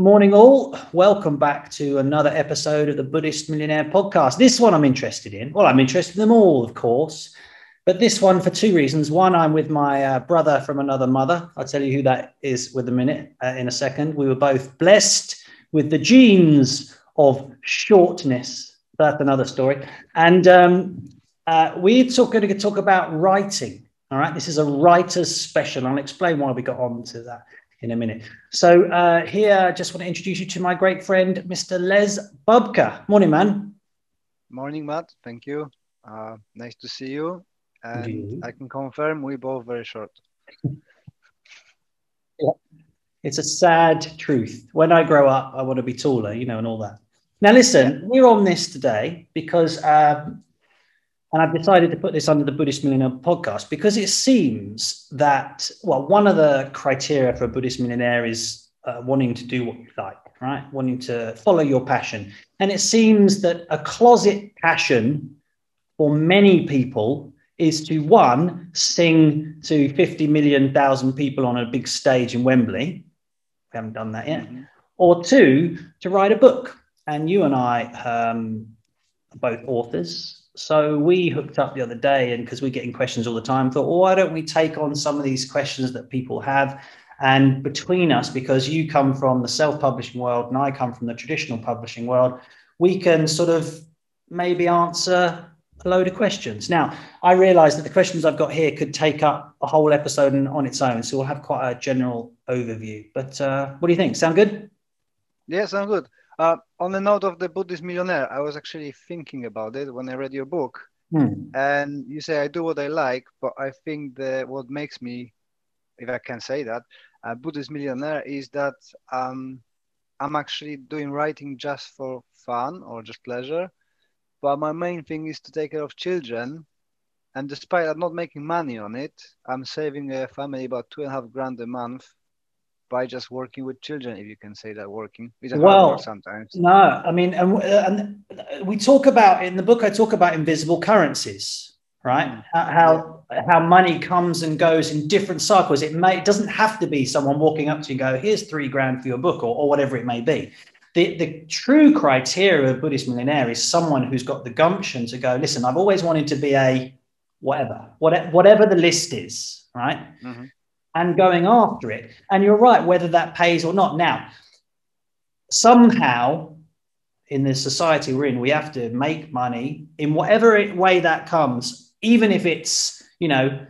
Morning, all. Welcome back to another episode of the Buddhist Millionaire Podcast. This one I'm interested in. Well, I'm interested in them all, of course, but this one for two reasons. One, I'm with my uh, brother from another mother. I'll tell you who that is with a minute uh, in a second. We were both blessed with the genes of shortness. That's another story. And um, uh, we're going to talk about writing. All right, this is a writer's special. I'll explain why we got on to that in a minute. So uh, here, I just want to introduce you to my great friend, Mr. Les Bubka. Morning, man. Morning, Matt. Thank you. Uh, nice to see you. And I can confirm we both very short. yeah. It's a sad truth. When I grow up, I want to be taller, you know, and all that. Now, listen, we're on this today because um, and I've decided to put this under the Buddhist Millionaire podcast because it seems that, well, one of the criteria for a Buddhist millionaire is uh, wanting to do what you like, right? Wanting to follow your passion. And it seems that a closet passion for many people is to one, sing to 50 million thousand people on a big stage in Wembley. We haven't done that yet. Mm-hmm. Or two, to write a book. And you and I um, are both authors so we hooked up the other day, and because we're getting questions all the time, thought, well, why don't we take on some of these questions that people have? And between us, because you come from the self publishing world and I come from the traditional publishing world, we can sort of maybe answer a load of questions. Now, I realize that the questions I've got here could take up a whole episode on its own. So we'll have quite a general overview. But uh, what do you think? Sound good? Yeah, sound good. Uh, on the note of the Buddhist millionaire, I was actually thinking about it when I read your book. Hmm. And you say I do what I like, but I think that what makes me, if I can say that, a Buddhist millionaire is that um, I'm actually doing writing just for fun or just pleasure. But my main thing is to take care of children. And despite I'm not making money on it, I'm saving a family about two and a half grand a month by just working with children, if you can say that working. Well, sometimes. No, I mean, and, and we talk about in the book. I talk about invisible currencies, right? Mm. How how money comes and goes in different cycles. It may it doesn't have to be someone walking up to you and go, "Here's three grand for your book," or, or whatever it may be. The, the true criteria of Buddhist millionaire is someone who's got the gumption to go, listen, I've always wanted to be a whatever, whatever, whatever the list is, right? Mm-hmm and going after it. And you're right, whether that pays or not. Now, somehow in the society we're in, we have to make money in whatever way that comes, even if it's, you know,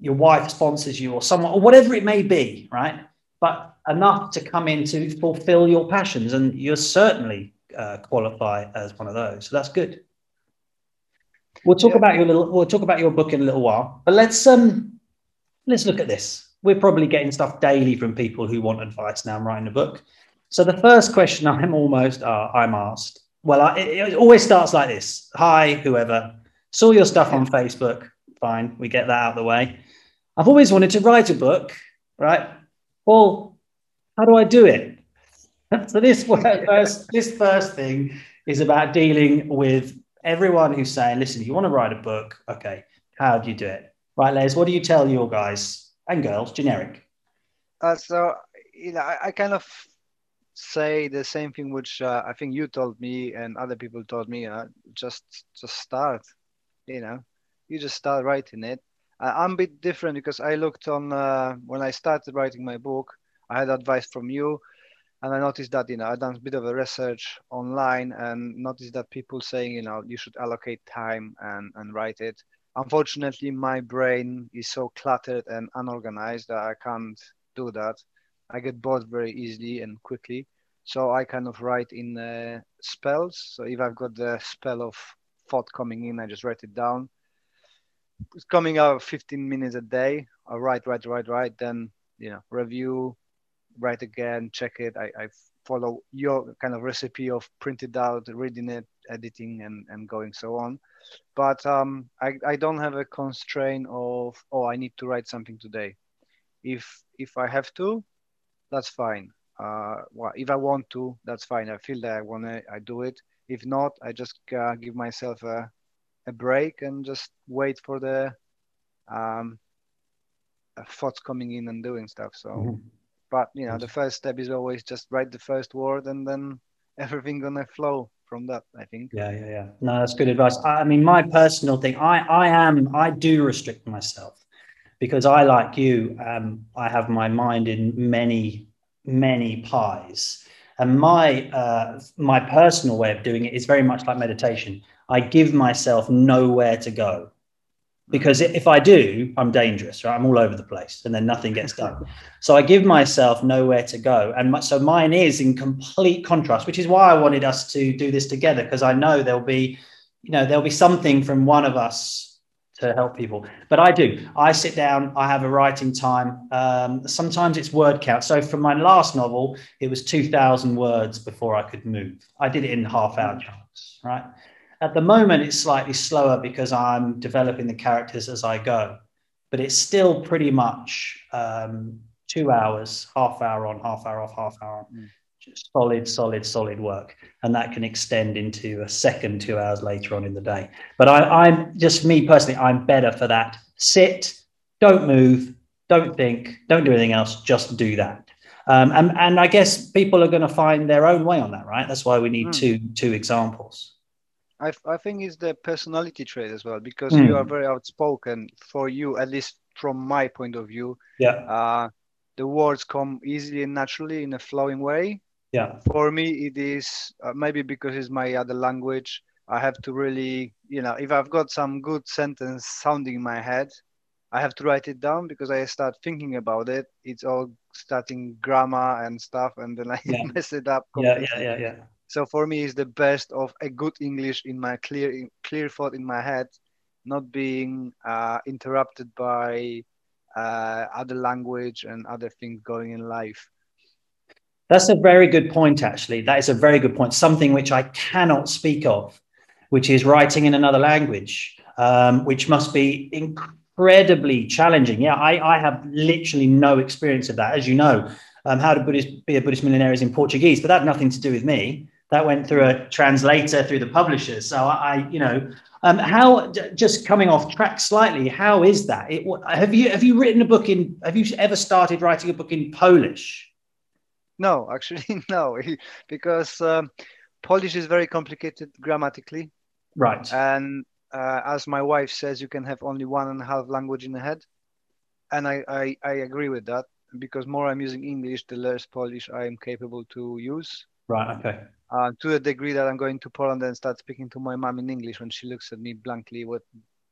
your wife sponsors you or someone or whatever it may be, right? But enough to come in to fulfill your passions. And you're certainly uh, qualify as one of those. So that's good. We'll talk yeah. about your little, we'll talk about your book in a little while, but let's, um, let's look at this. We're probably getting stuff daily from people who want advice now. I'm writing a book. So the first question I'm almost uh, I'm asked. Well, I, it, it always starts like this: Hi, whoever saw your stuff on Facebook. Fine, we get that out of the way. I've always wanted to write a book, right? Well, how do I do it? so this first, this first thing is about dealing with everyone who's saying, "Listen, you want to write a book? Okay, how do you do it?" Right, Les, what do you tell your guys and girls, generic? Uh, so, you know, I, I, kind of say the same thing which uh, I think you told me and other people told me. Uh, just, just start. You know, you just start writing it. I'm a bit different because I looked on uh, when I started writing my book. I had advice from you, and I noticed that you know I done a bit of a research online and noticed that people saying you know you should allocate time and and write it unfortunately my brain is so cluttered and unorganized that i can't do that. I get bored very easily and quickly. So i kind of write in uh, spells. So if i've got the spell of thought coming in i just write it down. It's coming out 15 minutes a day. I write write write write then you know review write again check it. I, I follow your kind of recipe of printed out reading it editing and, and going so on but um, I, I don't have a constraint of oh I need to write something today. If if I have to, that's fine. Uh, well, if I want to, that's fine. I feel that I want to, I do it. If not, I just uh, give myself a, a break and just wait for the um, uh, thoughts coming in and doing stuff. So, mm-hmm. But you know, the first step is always just write the first word, and then everything gonna flow from that. I think. Yeah, yeah, yeah. No, that's good advice. I, mean, my personal thing, I, I am, I do restrict myself because I, like you, um, I have my mind in many, many pies. And my uh, my personal way of doing it is very much like meditation. I give myself nowhere to go because if I do, I'm dangerous, right? I'm all over the place and then nothing gets done. so I give myself nowhere to go. And my, so mine is in complete contrast, which is why I wanted us to do this together because I know there'll be, you know, there'll be something from one of us to help people. But I do. I sit down, I have a writing time. Um, sometimes it's word count. So for my last novel, it was 2,000 words before I could move. I did it in half hour chunks, right? At the moment, it's slightly slower because I'm developing the characters as I go, but it's still pretty much um, two hours, half hour on, half hour off, half hour on. Mm. Just solid, solid, solid work. And that can extend into a second, two hours later on in the day. But I, I'm just me personally, I'm better for that. Sit, don't move, don't think, don't do anything else, just do that. Um, and, and I guess people are going to find their own way on that, right? That's why we need mm. two two examples. I, I think it's the personality trait as well because mm. you are very outspoken. For you, at least from my point of view, yeah, uh, the words come easily and naturally in a flowing way. Yeah. For me, it is uh, maybe because it's my other language. I have to really, you know, if I've got some good sentence sounding in my head, I have to write it down because I start thinking about it. It's all starting grammar and stuff, and then I yeah. mess it up. Completely. Yeah, yeah, yeah, yeah. So for me, it's the best of a good English in my clear clear thought in my head, not being uh, interrupted by uh, other language and other things going in life. That's a very good point, actually. That is a very good point. Something which I cannot speak of, which is writing in another language, um, which must be incredibly challenging. Yeah, I, I have literally no experience of that. As you know, um, how to Buddhist, be a Buddhist millionaire is in Portuguese, but that had nothing to do with me that went through a translator through the publishers. So I, you know, um, how just coming off track slightly, how is that? It, have you have you written a book in? Have you ever started writing a book in Polish? No, actually, no, because um, Polish is very complicated grammatically. Right. And uh, as my wife says, you can have only one and a half language in the head, and I, I, I agree with that because more I'm using English, the less Polish I am capable to use. Right. Okay uh, to the degree that I'm going to Poland and start speaking to my mom in English when she looks at me blankly, what,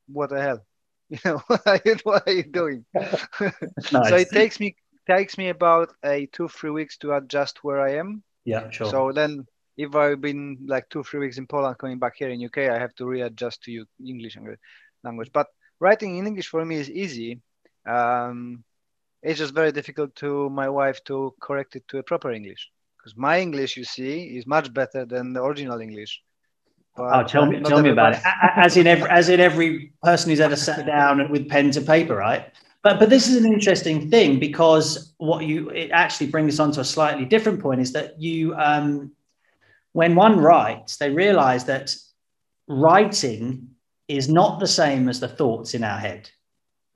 what the hell? You know, what are you, what are you doing? nice. So it takes me takes me about a two three weeks to adjust where I am. Yeah, sure. So then, if I've been like two three weeks in Poland, coming back here in UK, I have to readjust to English language. But writing in English for me is easy. Um, it's just very difficult to my wife to correct it to a proper English because my English, you see, is much better than the original English. But oh, tell me, tell me about it. As in every, as in every person who's ever sat down with pen to paper, right? But but this is an interesting thing because what you it actually brings us on to a slightly different point is that you um, when one writes, they realize that writing is not the same as the thoughts in our head.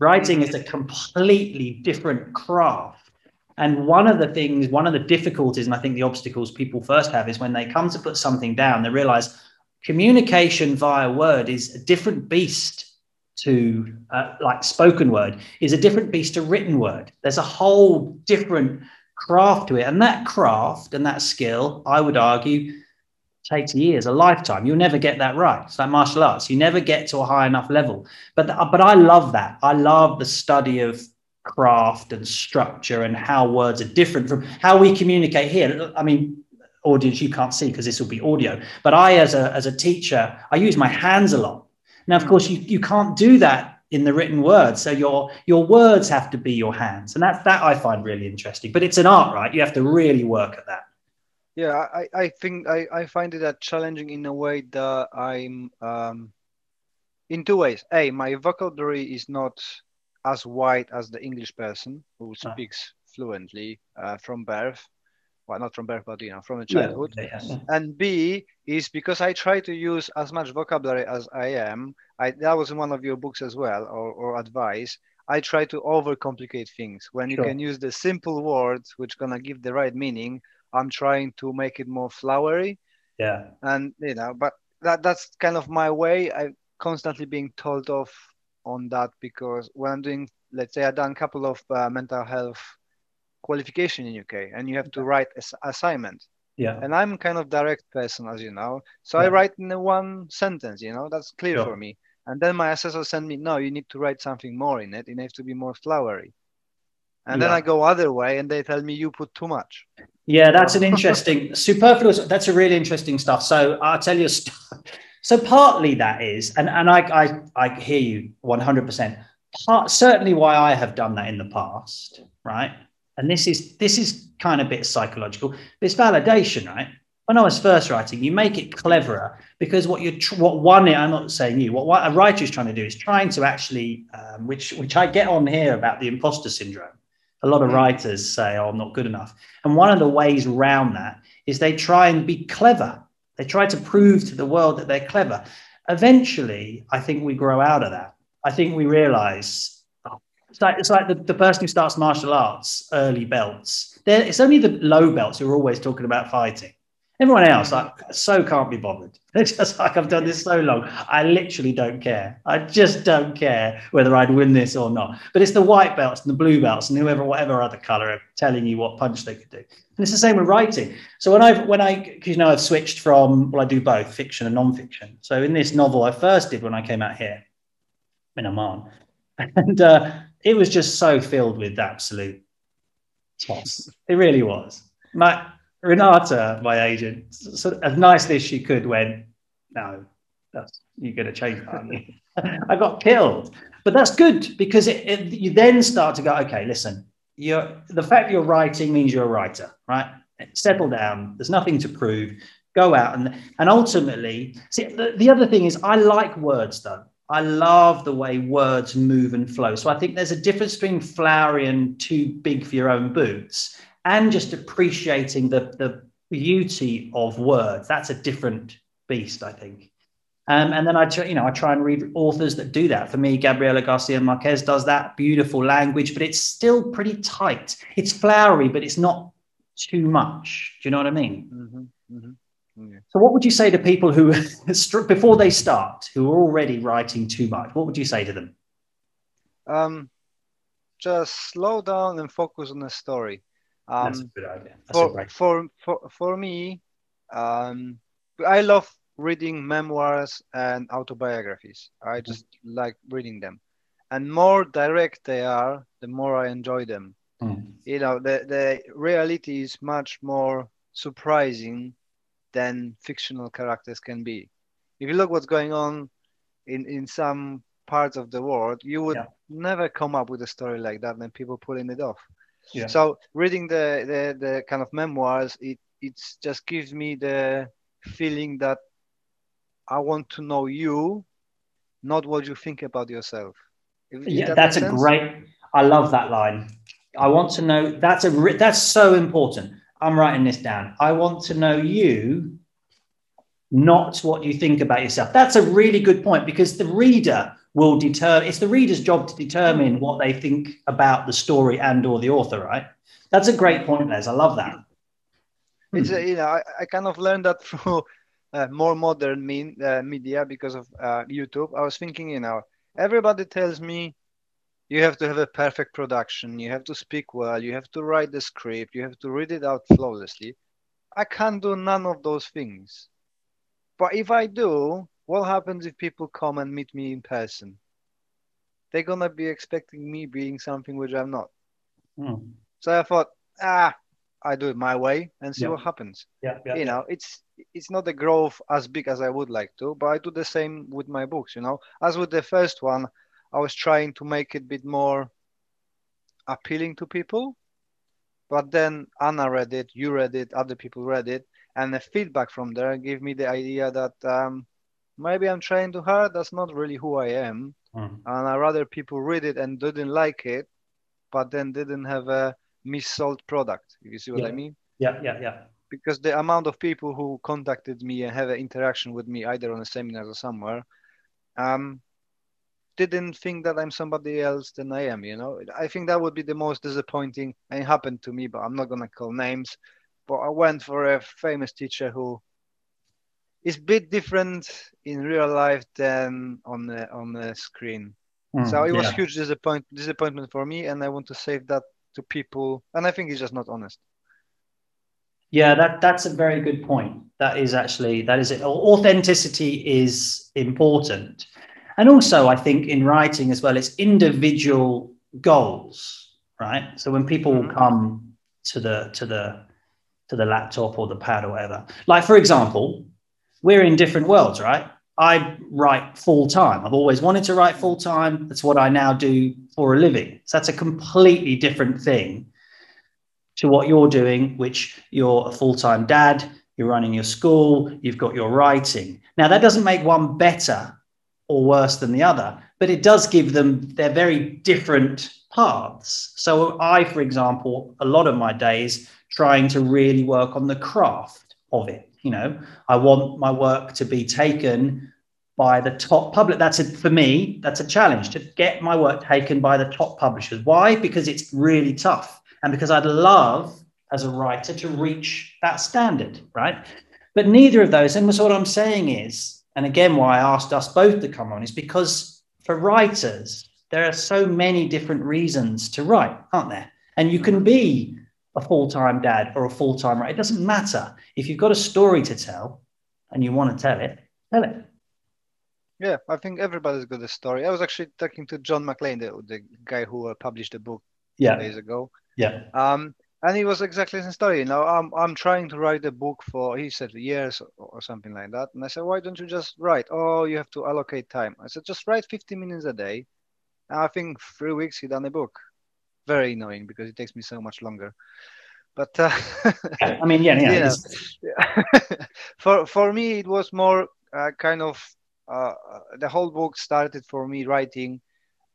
Writing is a completely different craft and one of the things, one of the difficulties, and I think the obstacles people first have is when they come to put something down, they realize communication via word is a different beast to uh, like spoken word is a different beast to written word. There's a whole different craft to it. And that craft and that skill, I would argue, takes years, a lifetime. You'll never get that right. It's like martial arts. You never get to a high enough level. But, but I love that. I love the study of craft and structure and how words are different from how we communicate here. I mean, audience you can't see because this will be audio, but I, as a as a teacher, I use my hands a lot. Now, of course, you you can't do that in the written word, so your your words have to be your hands, and that's that I find really interesting. But it's an art, right? You have to really work at that. Yeah, I, I think I, I find it that challenging in a way that I'm um, in two ways. A, my vocabulary is not as white as the English person who ah. speaks fluently uh, from birth. Well, not from birth, but you know, from a childhood. Yeah, yeah. And B is because I try to use as much vocabulary as I am. I that was in one of your books as well, or, or advice. I try to overcomplicate things. When you can use the simple words which gonna give the right meaning, I'm trying to make it more flowery Yeah. and you know but that that's kind of my way i'm constantly being told off on that because when i'm doing let's say i've done a couple of uh, mental health qualification in uk and you have to write ass- assignment Yeah. and i'm kind of direct person as you know so i write in one sentence you know that's clear Sure. for me and then my assessor send me no you need to write something more in it it needs to be more flowery and then i go other way and they tell me you put too much Yeah, that's an interesting superfluous. That's a really interesting stuff. So I'll tell you. St- so partly that is, and and I I, I hear you one hundred percent. Part certainly why I have done that in the past, right? And this is this is kind of a bit psychological. But it's validation, right? When I was first writing, you make it cleverer because what you're tr- what one I'm not saying you what, what a writer is trying to do is trying to actually um, which which I get on here about the imposter syndrome. A lot of Mm. writers say, "Oh, I'm not good enough." And one of the ways around that is they try and be clever. They try to prove to the world that they're clever. Eventually, I think we grow out of that. I think we realize it's like, it's like the, the person who starts martial arts, early belts. They're, it's only the low belts who are always talking about fighting. Everyone else, like, so can't be bothered. It's just like I've done this so long. I literally don't care. I just don't care whether I'd win this or not. But it's the white belts and the blue belts and whoever, whatever other color, are telling you what punch they could do. And it's the same with writing. So when I've when I because you know I've switched from well I do both fiction and non-fiction. So in this novel I first did when I came out here in Oman, and uh, it was just so filled with absolute toss. It really was. My Renata, my agent, sort of, as nicely as she could, went, "No, that's you're going to change that." I got killed, but that's good because it, it, you then start to go, "Okay, listen." You're the fact you're writing means you're a writer, right? Settle down. There's nothing to prove. Go out and and ultimately, see the, the other thing is I like words though. I love the way words move and flow. So I think there's a difference between flowery and too big for your own boots, and just appreciating the the beauty of words. That's a different beast, I think. Um, and then I, try, you know, I try and read authors that do that. For me, Gabriel Garcia Marquez does that. Beautiful language, but it's still pretty tight. It's flowery, but it's not too much. Do you know what I mean? mm-hmm. Mm-hmm. Yeah. So, what would you say to people who, before they start, who are already writing too much? What would you say to them? Um, just slow down and focus on the story. Um, That's a good idea. That's for, great. for for for me, um, I love reading memoirs and autobiographies. I Mm-hmm. just like reading them, and more direct they are, the more I enjoy them. Mm. You know, the the reality is much more surprising than fictional characters can be. If you look what's going on in in some parts of the world, you would Yeah. never come up with a story like that, and people pulling it off. Yeah. So reading the, the the kind of memoirs, it it's just gives me the feeling that I want to know you, not what you think about yourself. If- if yeah, that that's a sense? great. I love that line. I want to know. That's a. That's so important. I'm writing this down. I want to know you, not what you think about yourself. That's a really good point because the reader will determine. It's the reader's job to determine what they think about the story and or the author. Right. That's a great point, Les. I love that. It's Hmm. you know I, I kind of learned that through uh, more modern mean, uh, media because of uh, YouTube. I was thinking, you know, everybody tells me you have to have a perfect production, you have to speak well, you have to write the script, you have to read it out flawlessly. I can't do none of those things. But if I do, what happens if people come and meet me in person? They're gonna be expecting me being something which I'm not. Hmm. So I thought, ah, I do it my way and see Yeah. what happens Yeah. Yeah. you know it's it's not a growth as big as i would like to but i do the same with my books you know as with the first one i was trying to make it a bit more appealing to people but then anna read it you read it other people read it and the feedback from there gave me the idea that um, maybe i'm trying too hard that's not really who i am Hmm. and i rather people read it and didn't like it but then didn't have a missold product if you see what i mean Yeah. Yeah. Yeah. because the amount of people who contacted me and have an interaction with me either on a seminar or somewhere um didn't think that I'm somebody else than I am. You know, I think that would be the most disappointing. And it happened to me, but I'm not gonna call names. But I went for a famous teacher who is a bit different in real life than on the on the screen. Mm, so it was yeah. huge disappoint disappointment for me, and I want to save that to people. And I think it's just not honest. Yeah, that that's a very good point. That is actually that is it. Authenticity is important, and also I think in writing as well, it's individual goals, right? So when people mm-hmm. come to the to the to the laptop or the pad or whatever, like for example, we're in different worlds, right? I write full time. I've always wanted to write full time. That's what I now do for a living. So that's a completely different thing to what you're doing, which you're a full time dad, you're running your school, you've got your writing. Now, that doesn't make one better or worse than the other, but it does give them their very different paths. So, I, for example, a lot of my days trying to really work on the craft of it. You know, I want my work to be taken by the top public. That's a, for me, that's a challenge to get my work taken by the top publishers. Why? Because it's really tough and because I'd love as a writer to reach that standard, right? But neither of those, and what I'm saying is, and again, why I asked us both to come on is because for writers, there are so many different reasons to write, aren't there? And you can be a full time dad or a full time writer. It doesn't matter. If you've got a story to tell and you want to tell it, tell it. Yeah, I think everybody's got a story. I was actually talking to John McLean, the, the guy who uh, published the book yeah. days ago. Yeah. Um, and it was exactly the same story. You know, I'm I'm trying to write a book for he said years or something like that. And I said, why don't you just write? Oh, you have to allocate time. I said, just write 50 minutes a day. And I think three weeks he done a book. Very annoying because it takes me so much longer. But uh, I mean, yeah, yeah. yeah. for for me, it was more uh, kind of uh, the whole book started for me writing,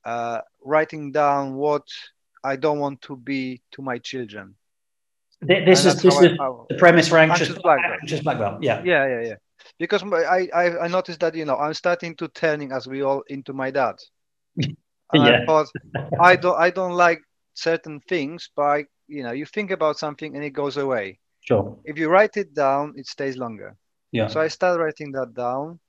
uh, writing down what I don't want to be to my children. This is this is the premise for anxious, anxious black belt. Anxious black belt. Yeah. Yeah, yeah, yeah. Because I, I I noticed that you know I'm starting to turning as we all into my dad. yeah. I thought I don't I don't like certain things, by you know you think about something and it goes away. Sure. If you write it down, it stays longer. Yeah. So I started writing that down,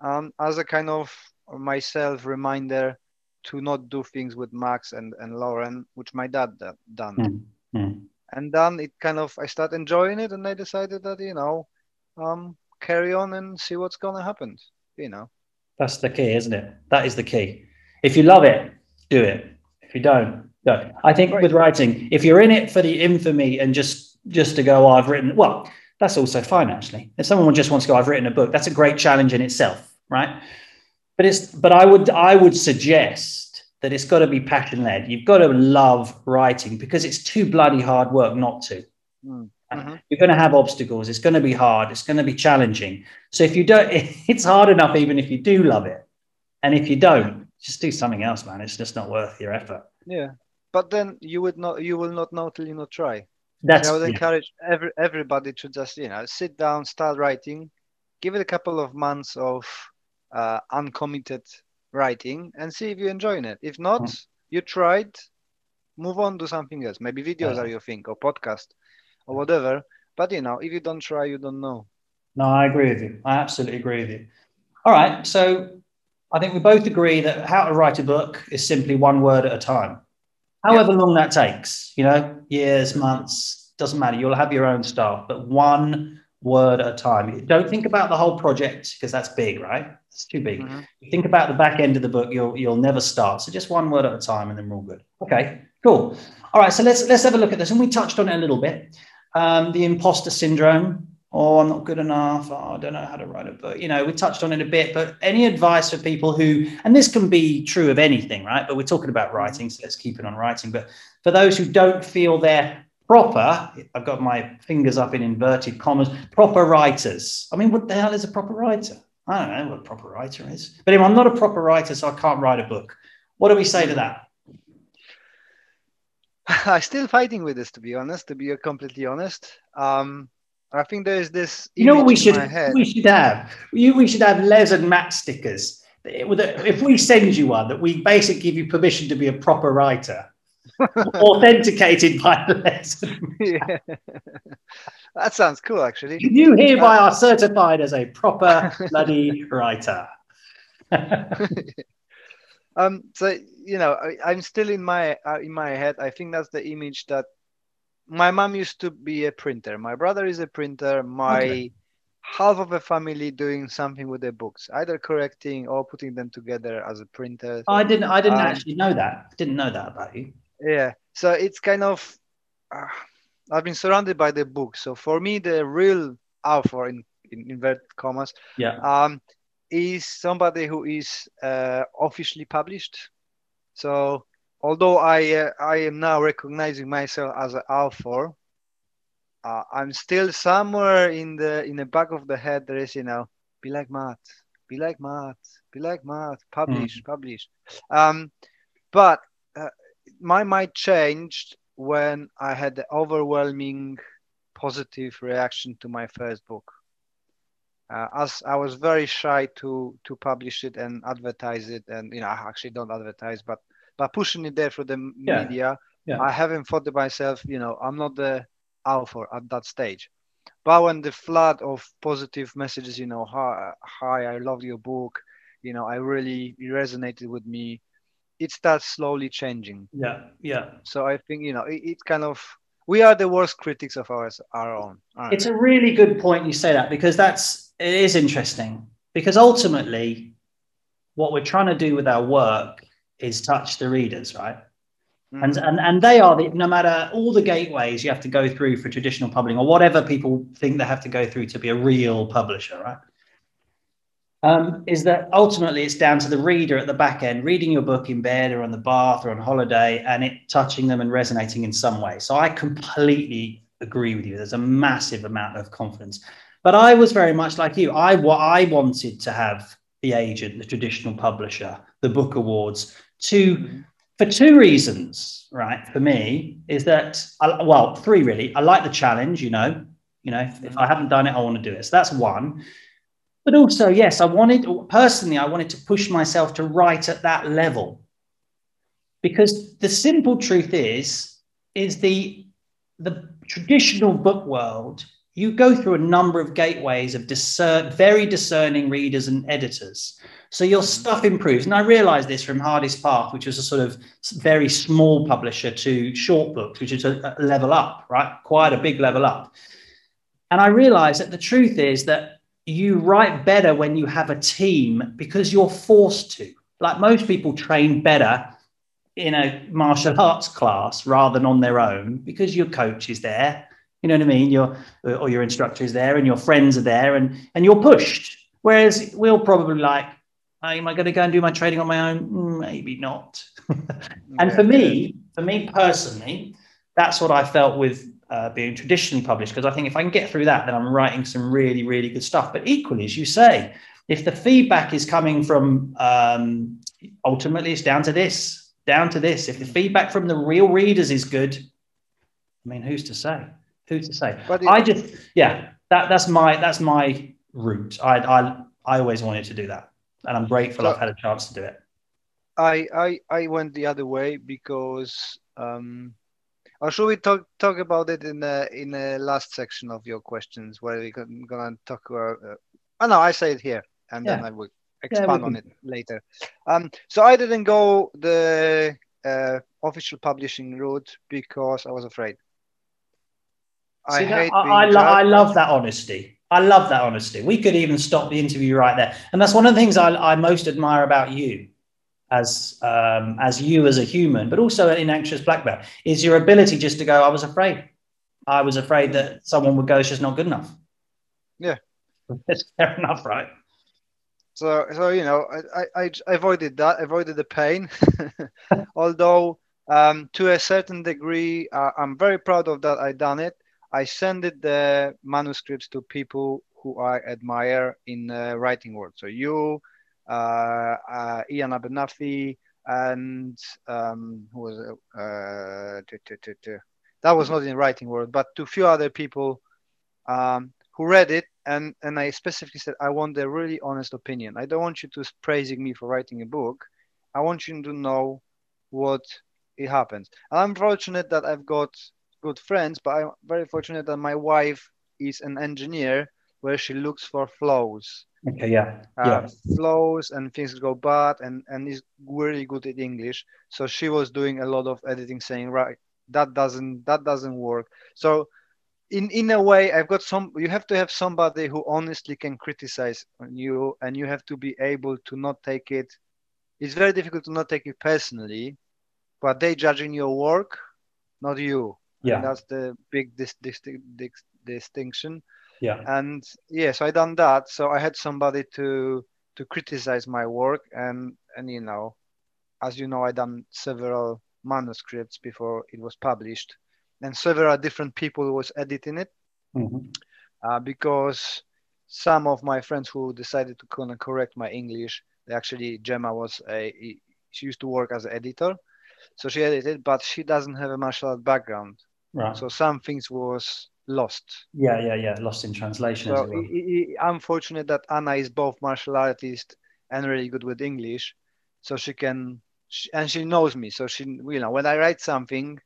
um, as a kind of myself reminder to not do things with Max and, and Lauren, which my dad done. Mm-hmm. And then it kind of I start enjoying it, and I decided that you know, um, carry on and see what's gonna happen. You know, that's the key, isn't it? That is the key. If you love it, do it. If you don't, don't. I think right. with writing, if you're in it for the infamy and just just to go, oh, I've written well. That's also fine, actually. If someone just wants to go, I've written a book. That's a great challenge in itself, right? but it's but I would I would suggest that it's got to be passion led. You've got to love writing because it's too bloody hard work not to. Mm, mm-hmm. You're going to have obstacles. It's going to be hard. It's going to be challenging. So if you don't, it's hard enough even if you do love it, and if you don't, just do something else, man. It's just not worth your effort. Yeah, but then you would not. You will not know till you not try. That's. I would yeah. encourage every everybody to just you know sit down, start writing, give it a couple of months of uh, uncommitted writing and see if you're enjoying it. If not, mm. you tried, move on to something else. Maybe videos yeah. are your thing or podcast or whatever. But you know, if you don't try, you don't know. No, I agree with you. I absolutely agree with you. All right. So I think we both agree that how to write a book is simply one word at a time. However yep. long that takes, you know, years, months, doesn't matter. You'll have your own stuff, but one word at a time. Don't think about the whole project because that's big, right? It's too big. Mm-hmm. think about the back end of the book, you'll you'll never start. So just one word at a time, and then we're all good. Okay, cool. All right, so let's let's have a look at this, and we touched on it a little bit. Um, the imposter syndrome. Oh, I'm not good enough. Oh, I don't know how to write a book. You know, we touched on it a bit, but any advice for people who, and this can be true of anything, right? But we're talking about writing, so let's keep it on writing. But for those who don't feel they're proper, I've got my fingers up in inverted commas, proper writers. I mean, what the hell is a proper writer? I don't know what a proper writer is. But anyway, I'm not a proper writer, so I can't write a book. What do we say to that? I'm still fighting with this, to be honest. To be completely honest, um, I think there is this. You know what we should we should have? We, we should have Les and Matt stickers if we send you one, that we basically give you permission to be a proper writer, authenticated by the lesson. yeah. That sounds cool, actually. You hereby are certified as a proper bloody writer. um, so you know, I, am still in my uh, in my head. I think that's the image that my mom used to be a printer. My brother is a printer. My okay. half of the family doing something with their books, either correcting or putting them together as a printer. I didn't. I didn't um, actually know that. I didn't know that about you. Yeah. So it's kind of. Uh, I've been surrounded by the books. So for me, the real author in, in inverted commas, yeah, um, is somebody who is uh, officially published. So although I uh, I am now recognizing myself as an author, uh, I'm still somewhere in the in the back of the head. There is you know, be like Matt, be like Matt, be like Matt, publish, mm. publish. Um, but uh, my mind changed when I had the overwhelming positive reaction to my first book. Uh, as I was very shy to to publish it and advertise it, and you know I actually don't advertise, but but pushing it there for the yeah. media, yeah. I haven't thought to myself, you know, I'm not the author at that stage. But when the flood of positive messages, you know, hi, hi, I love your book, you know, I really resonated with me. It starts slowly changing. Yeah, yeah. So I think you know, it, it kind of we are the worst critics of ours, our own. It's a really good point you say that because that's it is interesting because ultimately, what we're trying to do with our work is touch the readers, right? Mm-hmm. And, and and they are the no matter all the gateways you have to go through for traditional publishing or whatever people think they have to go through to be a real publisher, right? Um, is that ultimately it's down to the reader at the back end reading your book in bed or on the bath or on holiday and it touching them and resonating in some way. So I completely agree with you. There's a massive amount of confidence. But I was very much like you. I what I wanted to have the agent, the traditional publisher, the book awards to mm-hmm. for two reasons, right? For me, is that I, well, three really. I like the challenge, you know. You know, if, if I haven't done it, I want to do it. So that's one. But also, yes, I wanted personally, I wanted to push myself to write at that level. Because the simple truth is, is the the traditional book world, you go through a number of gateways of discern, very discerning readers and editors. So your stuff improves. And I realized this from Hardest Path, which was a sort of very small publisher, to short books, which is a, level up, right? Quite a big level up. And I realized that the truth is that you write better when you have a team because you're forced to. Like most people train better in a martial arts class rather than on their own because your coach is there. You know what I mean? Your or your instructor is there and your friends are there and and you're pushed. Whereas we'll probably like, am I going to go and do my trading on my own? Maybe not. and for me, for me personally, that's what I felt with uh, being traditionally published because I think if I can get through that, then I'm writing some really, really good stuff. But equally, as you say, if the feedback is coming from um, ultimately, it's down to this, down to this. If the feedback from the real readers is good, I mean, who's to say? Who's to say? But it, I just, yeah, that that's my that's my route. I I I always wanted to do that and I'm grateful so I've had a chance to do it. I I I went the other way because um, or should we talk talk about it in the in the last section of your questions where we're gonna talk about? Uh, oh no, I say it here, and yeah. then I will expand yeah, on it later. Um, so I didn't go the uh, official publishing route because I was afraid. I hate. I, I, lo- I love that honesty. I love that honesty. We could even stop the interview right there. And that's one of the things I, I most admire about you as um, as you as a human, but also in anxious black belt, is your ability just to go, I was afraid. I was afraid that someone would go, it's just not good enough. Yeah. That's fair enough, right? So, so you know, I, I, I avoided that, avoided the pain. Although, um, to a certain degree, uh, I'm very proud of that. I done it. I send the manuscripts to people who I admire in the writing world. So you, uh, uh, Iain Abernethy, and um, who was uh, that was not in writing world, but to a few other people um, who read it and and I specifically said I want a really honest opinion. I don't want you to praising me for writing a book. I want you to know what it happens. And I'm fortunate that I've got good friends, but I'm very fortunate that my wife is an engineer where she looks for flows. Okay, yeah, Uh, yeah, flows and things go bad and and is really good at English. So she was doing a lot of editing, saying right that doesn't that doesn't work. So in in a way, I've got some. You have to have somebody who honestly can criticize on you, and you have to be able to not take it. It's very difficult to not take it personally, but they judging your work, not you. Yeah, And that's the big dis- dis- dis- distinction. Yeah, and yeah, so i done that. So i had somebody to to criticize my work. And and you know as you know i done several manuscripts before it was published. And several different people was editing it. Mhm. uh, because some of my friends who decided to kind of correct my english they actually gemma was a she used to work as an editor. So she edited but she doesn't have a martial art background right. so some things was lost yeah, yeah, yeah. Lost in translation. as So it were. i- i- I'm fortunate that Anna is both martial artist and really good with English, so she can she, and she knows me. So she, you know, when I write something,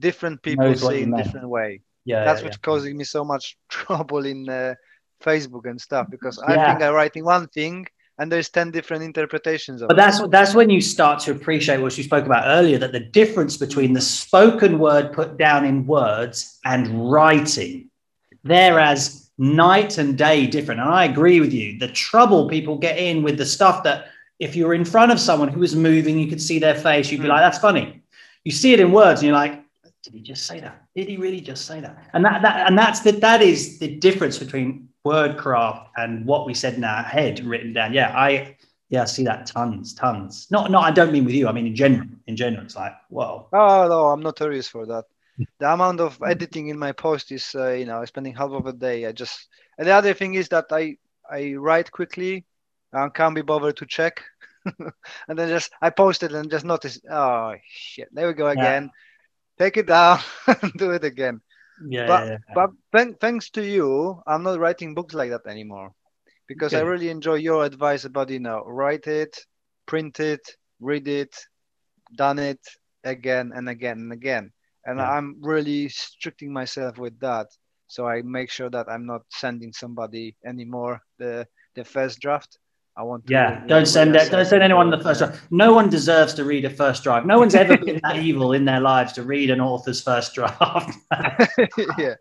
different people say in meant. different way. yeah, That's yeah, what's yeah. causing me so much trouble in uh, Facebook and stuff because I Yeah. think I'm writing one thing and there's ten different interpretations of But it. that's that's when you start to appreciate what you spoke about earlier that the difference between the spoken word put down in words and writing, they're as night and day different. And I agree with you. The trouble people get in with the stuff that if you were in front of someone who was moving, you could see their face, you'd be Hmm. like, that's funny. You see it in words and you're like, did he just say that? Did he really just say that? And that, that and that's the that is the difference between wordcraft and what we said in our head written down. Yeah, I yeah, I see that tons, tons. Not, not. I don't mean with you. I mean in general. In general, it's like, whoa. Oh no, I'm notorious for that. The amount of editing in my post is, uh, you know, spending half of a day. I just and the other thing is that I I write quickly, and can't be bothered to check, and then just I post it and just notice. Oh shit! There we go Yeah. again. Take it down and do it again. Yeah, But- yeah, yeah. But thank, thanks to you, I'm not writing books like that anymore, because I really enjoy your advice about you know write it, print it, read it, done it again and again and again. And Yeah. I'm really stricting myself with that. So I make sure that I'm not sending somebody anymore the the first draft. I want to Yeah, don't send it. Don't send anyone the first draft. No one deserves to read a first draft. No one's ever been that evil in their lives to read an author's first draft. yeah.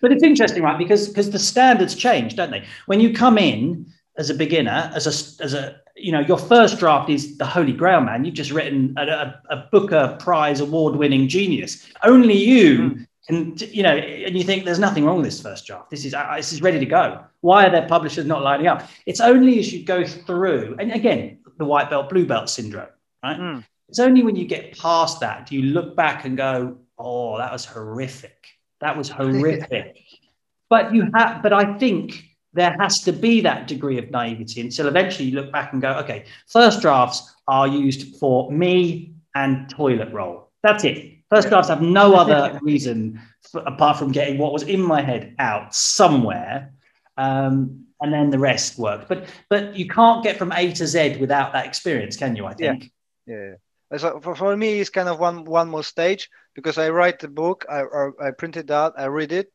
But it's interesting, right? Because because the standards change, don't they? When you come in as a beginner, as a as a you know, your first draft is the holy grail, man. You've just written a, a, a Booker Prize award-winning genius. Only you Mm. Can, you know, and you think there's nothing wrong with this first draft. This is uh, this is ready to go. Why are their publishers not lining up? It's only as you go through, and again, the white belt blue belt syndrome, right? Mm. It's only when you get past that do you look back and go, "Oh, that was horrific. That was horrific." but you have, but I think there has to be that degree of naivety until eventually you look back and go, "Okay, first drafts are used for me and toilet roll. That's it. First drafts have no other reason f apart from getting what was in my head out somewhere." Um, and then the rest works. But but you can't get from A to Z without that experience, can you? I Yeah. think. Yeah. So for, for me, it's kind of one one more stage because I write the book, I I, I print it out, I read it,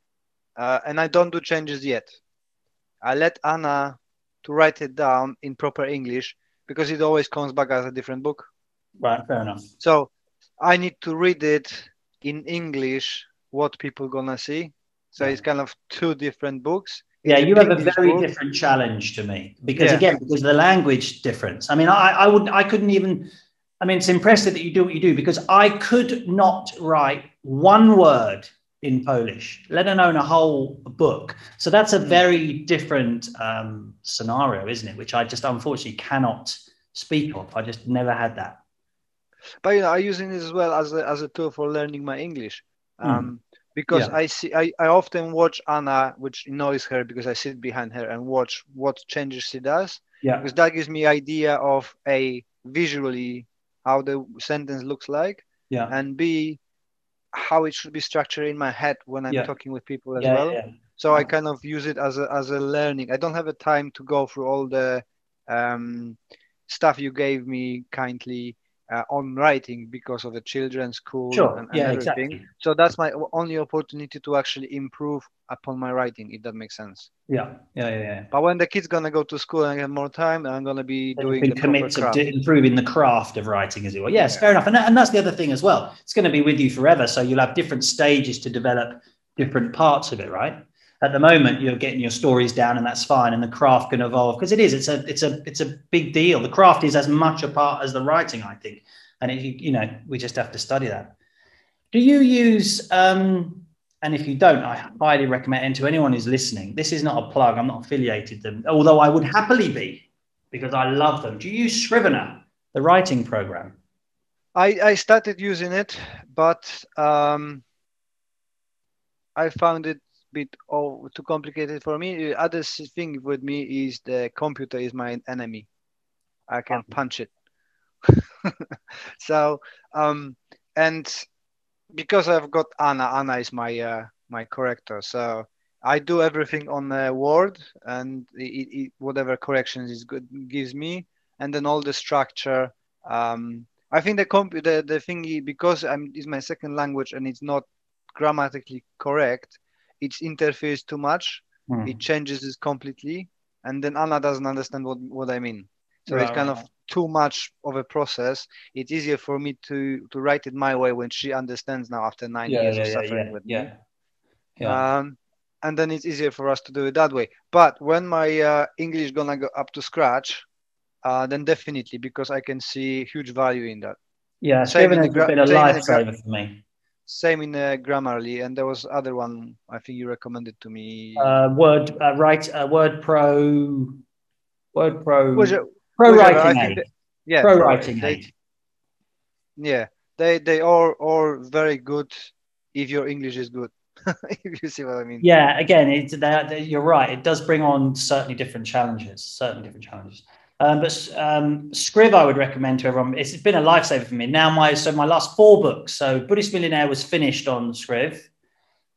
uh, and I don't do changes yet. I let Anna to write it down in proper English because it always comes back as a different book. Right, fair enough. So I need to read it in English. What people gonna see? So Yeah. it's kind of two different books. Yeah, you have a very book- different challenge to me because Yeah. again, because of the language difference. I mean, I, I would I couldn't even I mean it's impressive that you do what you do because I could not write one word in Polish, let alone a whole book. So that's a Mm. very different um, scenario, isn't it? Which I just unfortunately cannot speak of. I just never had that. But you know, I'm using it as well as a, as a tool for learning my English. Hmm. Um, because Yeah. I see, I, I often watch Anna, which annoys her because I sit behind her and watch what changes she does, Yeah. because that gives me idea of a visually how the sentence looks like, Yeah. and b how it should be structured in my head when I'm Yeah. talking with people as Yeah, well. yeah. So I kind of use it as a as a learning. I don't have a time to go through all the um, stuff you gave me kindly uh, on writing because of the children's school Sure. and, and Yeah, everything. exactly. So that's my only opportunity to actually improve upon my writing, if that makes sense. Yeah, yeah, yeah. yeah. But when the kid's gonna go to school and have more time, I'm gonna be you doing can the commit to improving the craft of writing as well. Yes, Yeah. fair enough. And, that, and that's the other thing as well. It's going to be with you forever. So you'll have different stages to develop different parts of it, right? At the moment, you're getting your stories down, and that's fine. And the craft can evolve because it is. It's a. It's a. It's a big deal. The craft is as much a part as the writing, I think. And it, you know, we just have to study that. Do you use? um and if you don't, I highly recommend. And to anyone who's listening, this is not a plug. I'm not affiliated them, although I would happily be because I love them. Do you use Scrivener, the writing program? I, I started using it, but um, I found it bit oh, too complicated for me. The Other thing with me is the computer is my enemy. I can punch it. so um, and because I've got Anna, Anna is my uh, my corrector. So I do everything on uh, Word and it, it, whatever corrections is good gives me, and then all the structure. Um, I think the comp the, the thing because I'm is my second language and it's not grammatically correct, it interferes too much. Hmm. It changes it completely, and then Anna doesn't understand what, what I mean. So Right, it's kind of too much of a process. It's easier for me to to write it my way when she understands now after nine Yeah, years yeah, of suffering yeah, with yeah. me. Yeah. Um, and then it's easier for us to do it that way. But when my uh, English gonna go up to scratch, uh, then definitely because I can see huge value in that. yeah, in Scrivener the has gra- been a same in gra- lifesaver for me. Same in uh, Grammarly, and there was other one I think you recommended to me. Uh, Word, uh, write, uh, Word Pro, Word Pro, Was it- Pro Writing Aid. that- yeah, Pro Writing they- Aid. Yeah, they they are are very good if your English is good. if you see what I mean. Yeah, again, it's that that- you're right. It does bring on certainly different challenges, certainly different challenges. Um, but um, Scriv, I would recommend to everyone. It's been a lifesaver for me. Now, my so my last four books. So Buddhist Millionaire was finished on Scriv,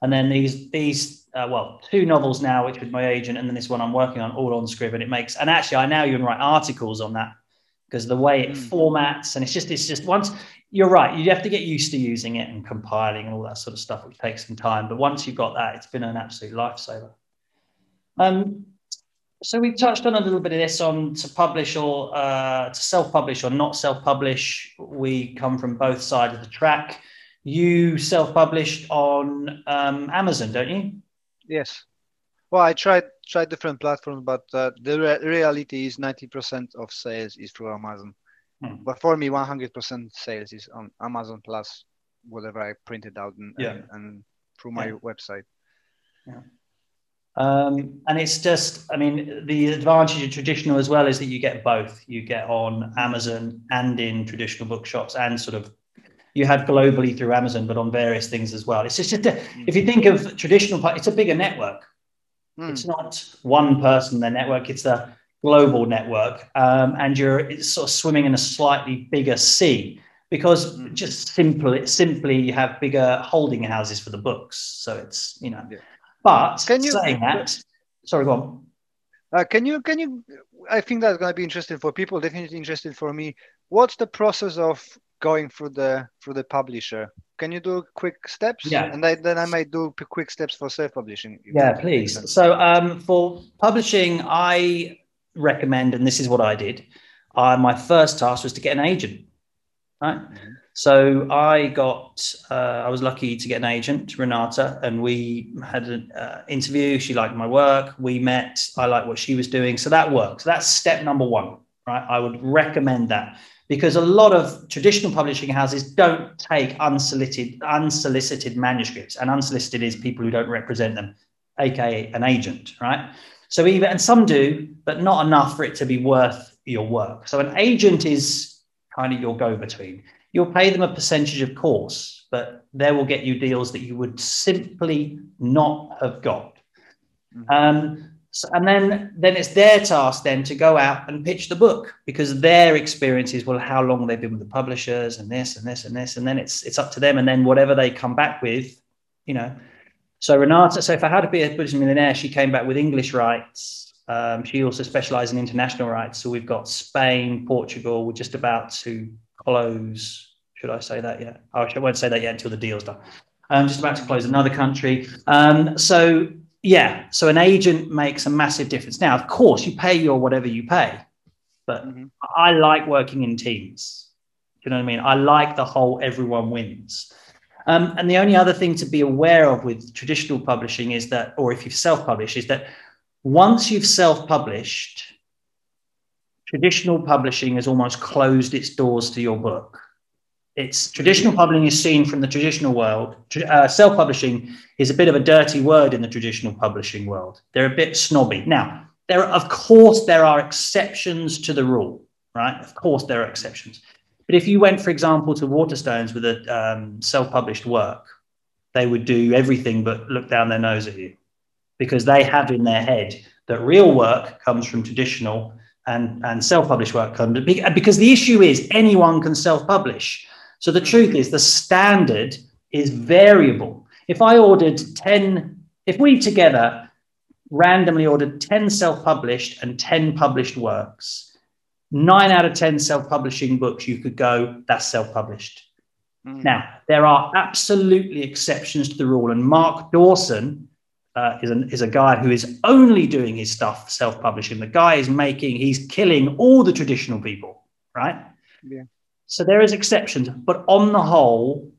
and then these these uh, well two novels now, which with my agent, and then this one I'm working on, all on Scriv, and it makes. And actually, I now even write articles on that because the way it Mm. formats and it's just it's just once you're right, you have to get used to using it and compiling and all that sort of stuff, which takes some time. But once you've got that, it's been an absolute lifesaver. Um, so we touched on a little bit of this on to publish or uh, to self-publish or not self-publish. We come from both sides of the track. You self-published on um, Amazon, don't you? Yes. Well, I tried tried different platforms, but uh, the re- reality is ninety percent of sales is through Amazon. Hmm. But for me, one hundred percent sales is on Amazon plus whatever I printed out and, Yeah. and, and through my Yeah. website. Um, and it's just, I mean, the advantage of traditional as well is that you get both. You get on Amazon and in traditional bookshops, and sort of you have globally through Amazon, but on various things as well. It's just, just a, if you think of traditional, it's a bigger network. Hmm. It's not one person, their network, it's a global network. Um, and you're it's sort of swimming in a slightly bigger sea because Mm. just simply, simply you have bigger holding houses for the books. So it's, you know, Yeah. But Can you- saying that, sorry, go on. Uh, can you can you? I think that's going to be interesting for people. Definitely interesting for me. What's the process of going through the through the publisher? Can you do quick steps? Yeah. And I, then I might do quick steps for self-publishing. Yeah, please. So um, for publishing, I recommend, and this is what I did. Uh, my first task was to get an agent. Right. Mhm. So I got, uh, I was lucky to get an agent, Renata, and we had an uh, interview. She liked my work. We met. I liked what she was doing. So that works. That's step number one, right? I would recommend that because a lot of traditional publishing houses don't take unsolicited, unsolicited manuscripts, and unsolicited is people who don't represent them, aka an agent, right? So even and some do, but not enough for it to be worth your work. So an agent is kind of your go-between. You'll pay them a percentage of course, but they will get you deals that you would simply not have got. Mhm. Um, so- and then, then it's their task then to go out and pitch the book because their experience is well how long they've been with the publishers and this and this and this and then it's it's up to them and then whatever they come back with, you know. So Renata, so for how to be a Buddhist millionaire, she came back with English rights. Um, she also specialised in international rights. So we've got Spain, Portugal. We're just about to close. Should I say that yet? Oh, I won't say that yet until the deal's done. I'm just about to close another country. Um, so yeah, so an agent makes a massive difference. Now, of course, you pay your whatever you pay, but mm-hmm. I like working in teams. you know what I mean? I like the whole everyone wins. Um, and the only other thing to be aware of with traditional publishing is that, or if you've self published, is that once you've self published, traditional publishing has almost closed its doors to your book. It's traditional publishing is seen from the traditional world. Uh, self publishing is a bit of a dirty word in the traditional publishing world. They're a bit snobby. Now, there, of course, there are exceptions to the rule, right? Of course, there are exceptions. But if you went, for example, to Waterstones with a um, self-published work, they would do everything but look down their nose at you because they have in their head that real work comes from traditional and, and self-published work because the issue is anyone can self-publish. So the truth is the standard is variable. If I ordered 10, if we together randomly ordered 10 self-published and 10 published works, nine out of 10 self publishing books, you could go, that's self published. Mm. Now, there are absolutely exceptions to the rule. And Mark Dawson uh, is, an, is a guy who is only doing his stuff self publishing. The guy is making, he's killing all the traditional people, right? Yeah. So there is exceptions. But on the whole,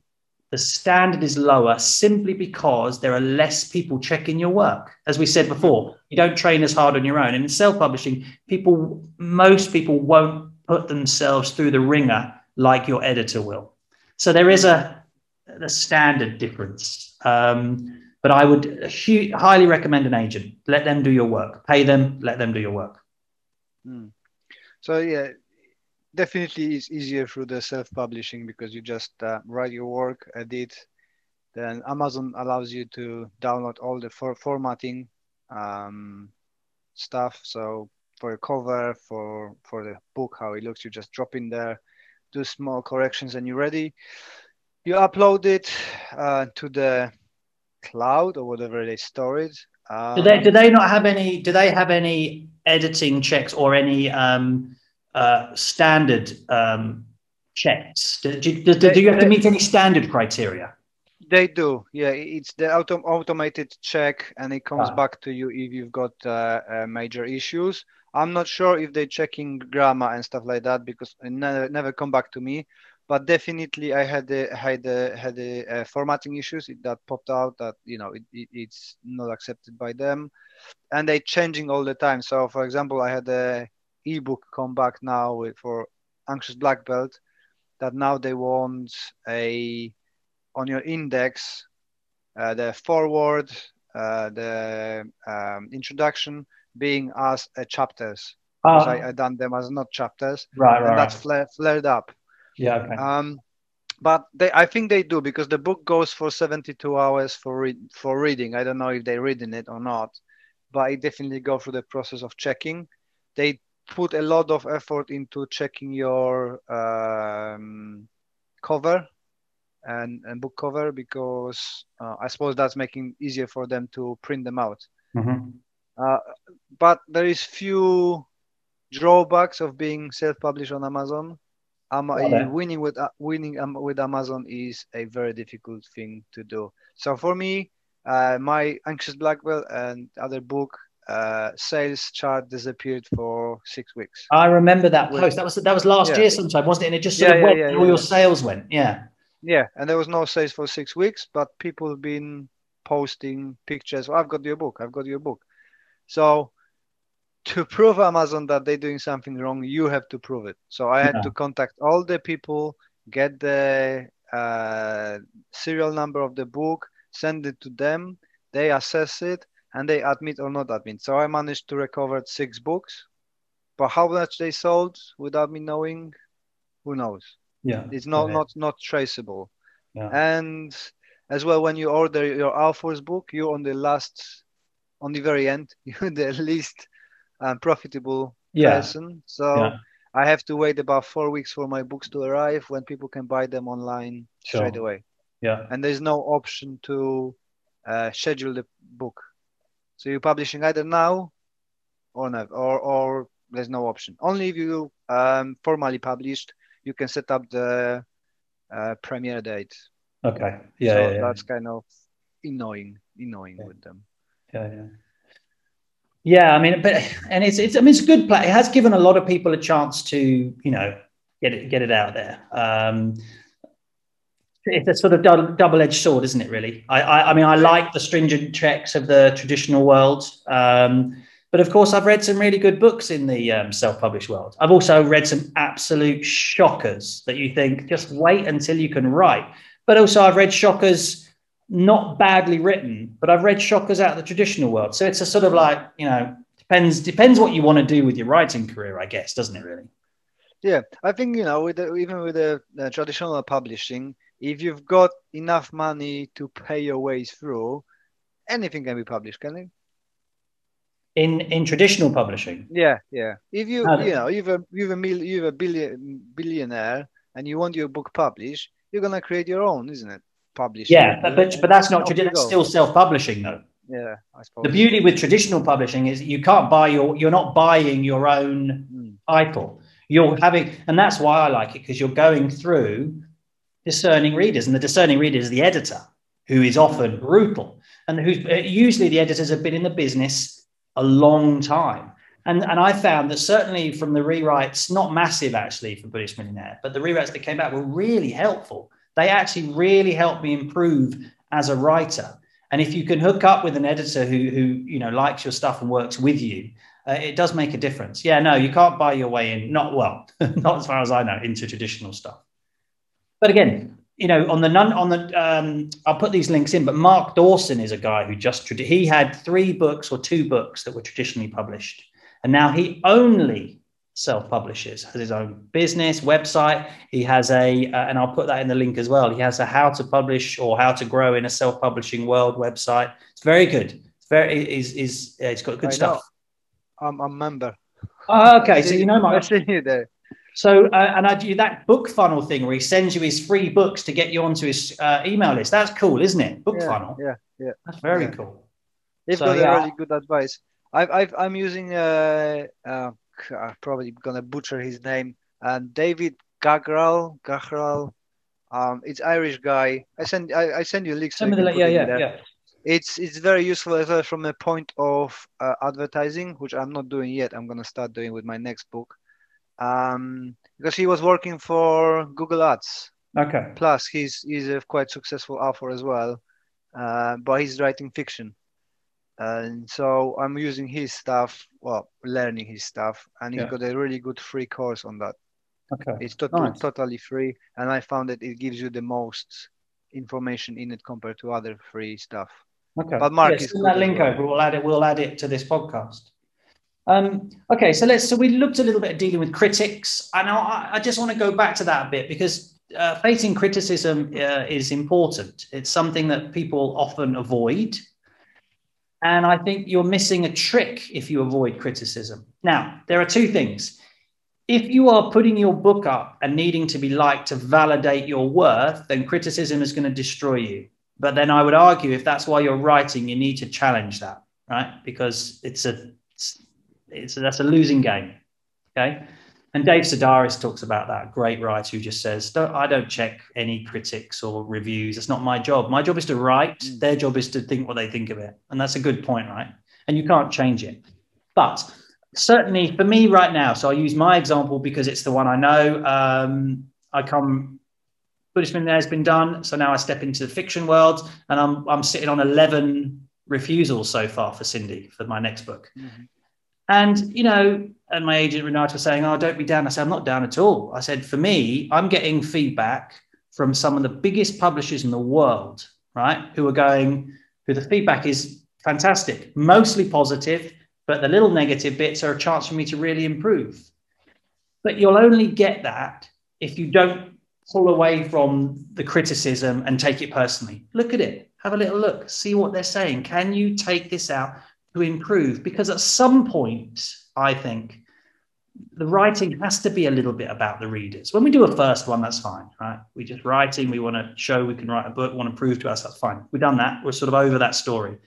the standard is lower simply because there are less people checking your work. As we said before, you don't train as hard on your own. And in self-publishing, people, most people won't put themselves through the ringer like your editor will. So there is a, a standard difference. Um, but I would highly recommend an agent. Let them do your work. Pay them. Let them do your work. Hmm. So yeah, definitely it's easier through the self-publishing because you just uh, write your work, edit. Then Amazon allows you to download all the for- formatting um, stuff. So for a cover, for for the book, how it looks, you just drop in there, do small corrections, and you're ready. You upload it uh, to the cloud or whatever they store it. Um, do they do they not have any? Do they have any editing checks or any? Um, uh, standard um, checks? Do, do, do, do, you have to meet any standard criteria? They do, yeah. It's the auto- automated check, and it comes ah. back to you if you've got uh, uh, major issues. I'm not sure if they're checking grammar and stuff like that because it never, never come back to me. But definitely, I had a, had a, had a, uh, formatting issues that popped out that you know it, it, it's not accepted by them, and they're changing all the time. So, for example, I had a ebook come back now with, for anxious black belt that now they want a on your index uh, the forward uh, the um, introduction being as a chapters. Because I. I done them as not chapters. Right right and that's flare, flared up yeah okay. um but they i think they do because the book goes for 72 hours for re- for reading i don't know if they're reading it or not but it definitely go through the process of checking they put a lot of effort into checking your um, cover and, and book cover because uh, I suppose that's making easier for them to print them out. Mm-hmm. Uh, but there is few drawbacks of being self-published on Amazon. Um, okay. Winning with uh, winning um, with Amazon is a very difficult thing to do. So for me, uh, my Anxious Black Belt and other book uh, sales chart disappeared for six weeks. I remember that post. That was that was last yeah. year sometime, wasn't it? And it just sort yeah, of went, yeah, all your sales went. Yeah. Yeah, and there was no sales for six weeks, but people have been posting pictures. Oh, I've got your book. I've got your book. So to prove Amazon that they're doing something wrong, you have to prove it. So I had to contact all the people, get the uh, serial number of the book, send it to them. They assess it, and they admit or not admit. So I managed to recover six books, but how much they sold without me knowing, who knows? Yeah, it's not not not traceable. Yeah. And as well, when you order your Alfor's book, you're on the last, on the very end, you're the least um, profitable yeah. person. So. Yeah. I have to wait about four weeks for my books to arrive when people can buy them online sure. straight away. Yeah. And there's no option to uh, schedule the book. So you're publishing either now or not, or or there's no option. Only if you um, formally published, you can set up the uh, premiere date. Okay. Yeah. so yeah, yeah. that's kind of annoying, annoying Yeah. with them. Yeah, yeah. Yeah, I mean, but and it's it's I mean it's a good play. It has given a lot of people a chance to you know get it get it out there. Um, it's a sort of dou- double-edged sword, isn't it? Really, I, I I mean I like the stringent checks of the traditional world, um, but of course I've read some really good books in the um, self-published world. I've also read some absolute shockers that you think just wait until you can write. But also I've read shockers not badly written, but I've read shockers out of the traditional world. So it's a sort of like, you know, depends depends what you want to do with your writing career, I guess, doesn't it really? Yeah, I think you know, with the, even with the, the traditional publishing, if you've got enough money to pay your way through, anything can be published, can it? In in traditional publishing. Yeah, yeah. If you you know you've a you've a mil, you've a billion billionaire and you want your book published, you're gonna create your own, isn't it? Publish. Yeah, but but, but that's not off you tradi- that's still self-publishing though. Yeah, I suppose. The beauty with traditional publishing is you can't buy your you're not buying your own Mm. title. You're having and that's why I like it because you're going through discerning readers and the discerning reader is the editor who is often brutal and who's uh, usually the editors have been in the business a long time. And, and I found that certainly from the rewrites, not massive actually for Buddhist Millionaire, but the rewrites that came back were really helpful. They actually really helped me improve as a writer. And if you can hook up with an editor who, who you know likes your stuff and works with you, uh, it does make a difference. Yeah, no, you can't buy your way in. Not well, not as far as I know, into traditional stuff. But again, you know, on the nun on the um, I'll put these links in. But Mark Dawson is a guy who just he had three books or two books that were traditionally published, and now he only self-publishes, has his own business website. He has a, uh, and I'll put that in the link as well. He has a how to publish or how to grow in a self-publishing world website. It's very good. It's very is is uh, it's got good I stuff. I'm I'm a member. Oh, okay, so you know I see you there. So, uh, and I do that book funnel thing where he sends you his free books to get you onto his uh, email list. That's cool, isn't it? Book yeah, funnel. Yeah, yeah. That's very yeah. cool. They've So, got yeah. really good advice. I've, I've I'm using uh, uh I'm probably gonna butcher his name. And David Gagral Gagral. Um, it's Irish guy. I send I, I send you links. so you the can li- put yeah, yeah, there. yeah. It's it's very useful as well from the point of uh, advertising, which I'm not doing yet. I'm gonna start doing with my next book. Um, because he was working for Google Ads. Okay. Plus, he's he's a quite successful author as well, uh, but he's writing fiction, and so I'm using his stuff, well, learning his stuff, and he's Yeah. got a really good free course on that. Okay. It's to- Nice. totally free, and I found that it gives you the most information in it compared to other free stuff. Okay. But Mark yeah, is send that link well. over. We'll add it. We'll add it to this podcast. Um, okay, so let's. So we looked a little bit at dealing with critics, and I, I just want to go back to that a bit because uh, facing criticism uh, is important. It's something that people often avoid, and I think you're missing a trick if you avoid criticism. Now, there are two things. If you are putting your book up and needing to be liked to validate your worth, then criticism is going to destroy you. But then I would argue if that's why you're writing, you need to challenge that, right? Because it's a, it's, it's that's a losing game. Okay. And Dave Sedaris talks about that great writer who just says, don't, I don't check any critics or reviews. It's not my job. My job is to write. Mm. Their job is to think what they think of it. And that's a good point, right? And you can't change it. But certainly for me right now, so I'll use my example because it's the one I know. Um, I come Buddhist there has been done. So now I step into the fiction world and I'm, I'm sitting on 11 refusals so far for Cindy for my next book. Mhm. And, you know, and my agent Renata was saying, Oh, don't be down. I said, I'm not down at all. I said, For me, I'm getting feedback from some of the biggest publishers in the world, right? Who are going, who the feedback is fantastic, mostly positive, but the little negative bits are a chance for me to really improve. But you'll only get that if you don't pull away from the criticism and take it personally. Look at it, have a little look, see what they're saying. Can you take this out to improve? Because at some point, I think the writing has to be a little bit about the readers. When we do a first one, that's fine, right? We're just writing, we want to show we can write a book, want to prove to us that's fine. We've done that. We're sort of over that story.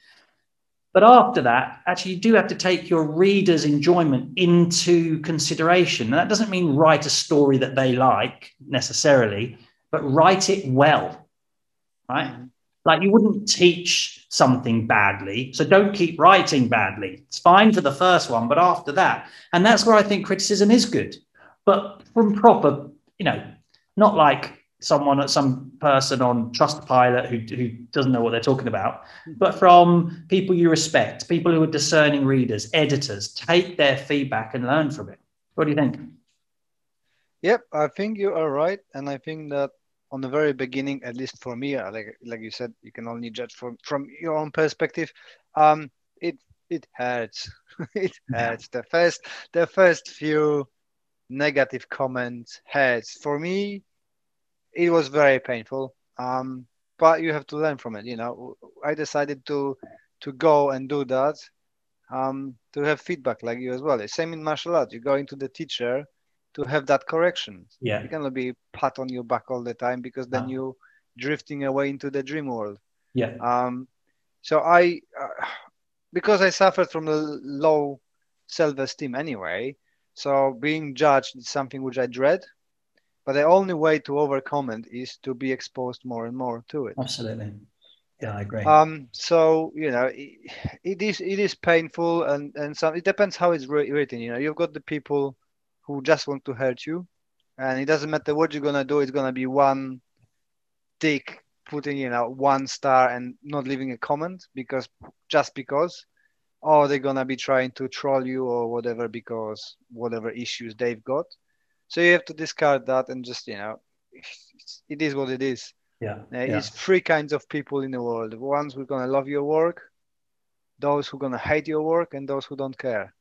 But after that, actually, you do have to take your reader's enjoyment into consideration. And that doesn't mean write a story that they like necessarily, but write it well, right? Mm-hmm. Like you wouldn't teach something badly. So don't keep writing badly. It's fine for the first one, but after that, and that's where I think criticism is good. But from proper, you know, not like someone, some person on Trustpilot who, who doesn't know what they're talking about, but from people you respect, people who are discerning readers, editors, take their feedback and learn from it. What do you think? Yep, I think you are right. And I think that on the very beginning, at least for me, uh, like like you said, you can only judge from from your own perspective. Um, it it hurts. it hurts. The first the first few negative comments hurts. For me, it was very painful. Um, but you have to learn from it. You know, I decided to to go and do that. Um, to have feedback like you as well. The same in martial arts. You go into the teacher to have that correction. Yeah. You cannot be pat on your back all the time because then you're drifting away into the dream world. Yeah. Um, so I, uh, because I suffered from a low self-esteem anyway, so being judged is something which I dread. But the only way to overcome it is to be exposed more and more to it. Absolutely. Yeah, I agree. Um, so you know, it, it is it is painful, and and some it depends how it's written. You know, you've got the people who just want to hurt you, and it doesn't matter what you're gonna do. It's gonna be one tick putting you know one star and not leaving a comment because just because, or they're gonna be trying to troll you or whatever because whatever issues they've got. So you have to discard that and just you know, it is what it is. Yeah. Uh, it's three kinds of people in the world. The ones who are gonna love your work, those who are gonna hate your work, and those who don't care.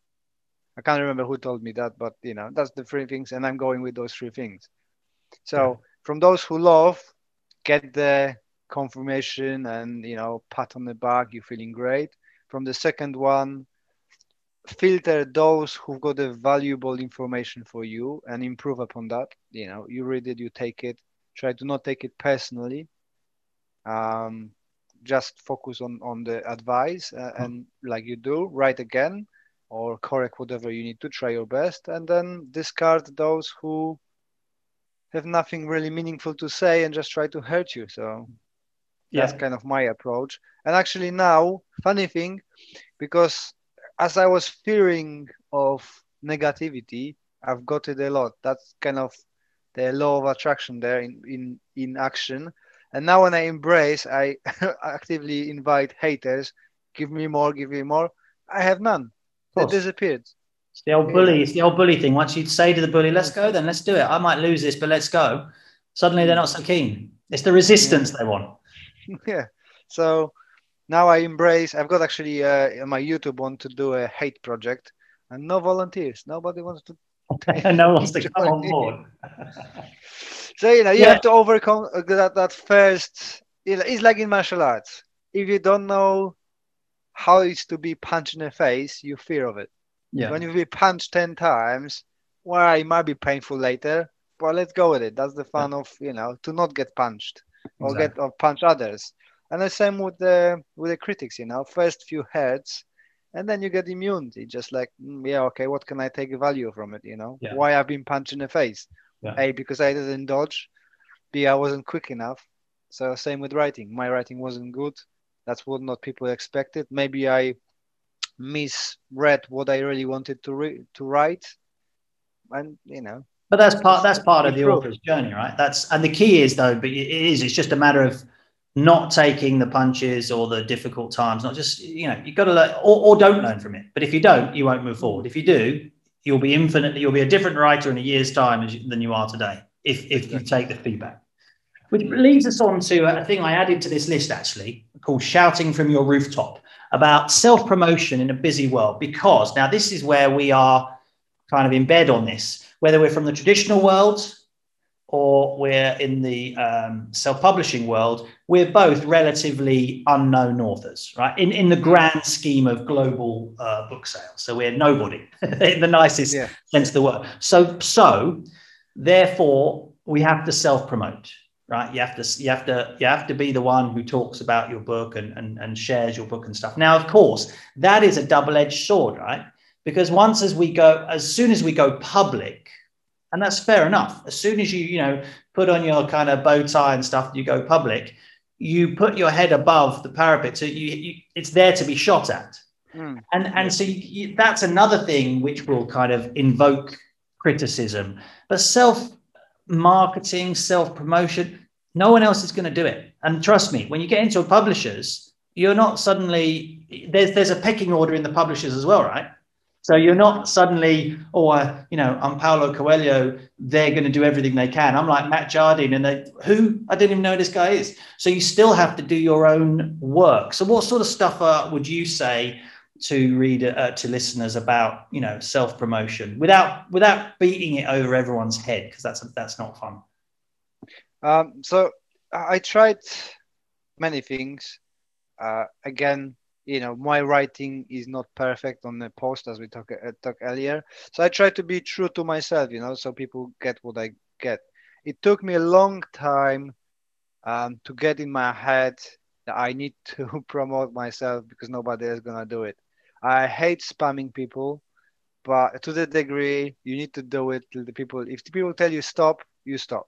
I can't remember who told me that, but you know, that's the three things, and I'm going with those three things. So yeah. from those who love, get the confirmation and you know, pat on the back, you're feeling great. From the second one, filter those who've got the valuable information for you and improve upon that. You know, you read it, you take it. Try to not take it personally. Um, just focus on on the advice uh, and like you do, write again or correct whatever you need to try your best and then discard those who have nothing really meaningful to say and just try to hurt you. So yeah. that's kind of my approach. And actually now funny thing because as i was fearing of negativity i've got it a lot. That's kind of the law of attraction there in in in action. And now when i embrace i actively invite haters give me more give me more. I have none it disappeared. It's the old bully. It's the old bully thing. Once you say to the bully, "Let's go," then let's do it. I might lose this, but let's go. Suddenly, they're not so keen. It's the resistance yeah. they want. Yeah. So now I embrace. I've got actually uh, my YouTube want to do a hate project, and no volunteers. Nobody wants to. And no one wants to come on board. so you know you yeah. have to overcome uh, that that first. It's like in martial arts. If you don't know how it's to be punched in the face, you fear of it. Yeah. When you be punched ten times, well, it might be painful later, but let's go with it. That's the fun yeah. of you know to not get punched or exactly. get or punch others. And the same with the with the critics, you know, first few hurts, and then you get immunity. Just like, mm, yeah, okay, what can I take value from it? You know, yeah. why I've been punched in the face? Yeah. A because I didn't dodge. B I wasn't quick enough. So same with writing. My writing wasn't good. That's what not people expected. Maybe I misread what I really wanted to re- to write, and you know. But that's part. That's part of the author's journey, right? That's and the key is though. But it is. It's just a matter of not taking the punches or the difficult times. Not just you know. You've got to learn, or, or don't learn from it. But if you don't, you won't move forward. If you do, you'll be infinitely. You'll be a different writer in a year's time than you are today. If if you take the feedback. Which leads us on to a thing I added to this list actually called Shouting from Your Rooftop about self promotion in a busy world. Because now this is where we are kind of in bed on this, whether we're from the traditional world or we're in the um, self-publishing world, we're both relatively unknown authors, right? In in the grand scheme of global uh, book sales, so we're nobody in the nicest yeah. sense of the word. So so, therefore, we have to self-promote, right? You have to you have to you have to be the one who talks about your book and and, and shares your book and stuff. Now, of course, that is a double-edged sword, right? Because once as we go, as soon as we go public and that's fair enough. As soon as you, you know, put on your kind of bow tie and stuff, you go public, you put your head above the parapet. So you, you it's there to be shot at. Mm. And, and so you, you, that's another thing which will kind of invoke criticism. But self marketing, self promotion, no one else is going to do it. And trust me, when you get into publishers, you're not suddenly there's there's a pecking order in the publishers as well, right? So you're not suddenly, oh, uh, you know, I'm Paulo Coelho. They're going to do everything they can. I'm like Matt Jardine, and they who I didn't even know this guy is. So you still have to do your own work. So what sort of stuff uh, would you say to reader uh, to listeners about you know self promotion without without beating it over everyone's head because that's that's not fun. Um, so I tried many things. Uh, again, you know my writing is not perfect on the post as we talked uh, talk earlier so i try to be true to myself you know so people get what i get it took me a long time um, to get in my head that i need to promote myself because nobody is going to do it i hate spamming people but to the degree you need to do it the people if the people tell you stop you stop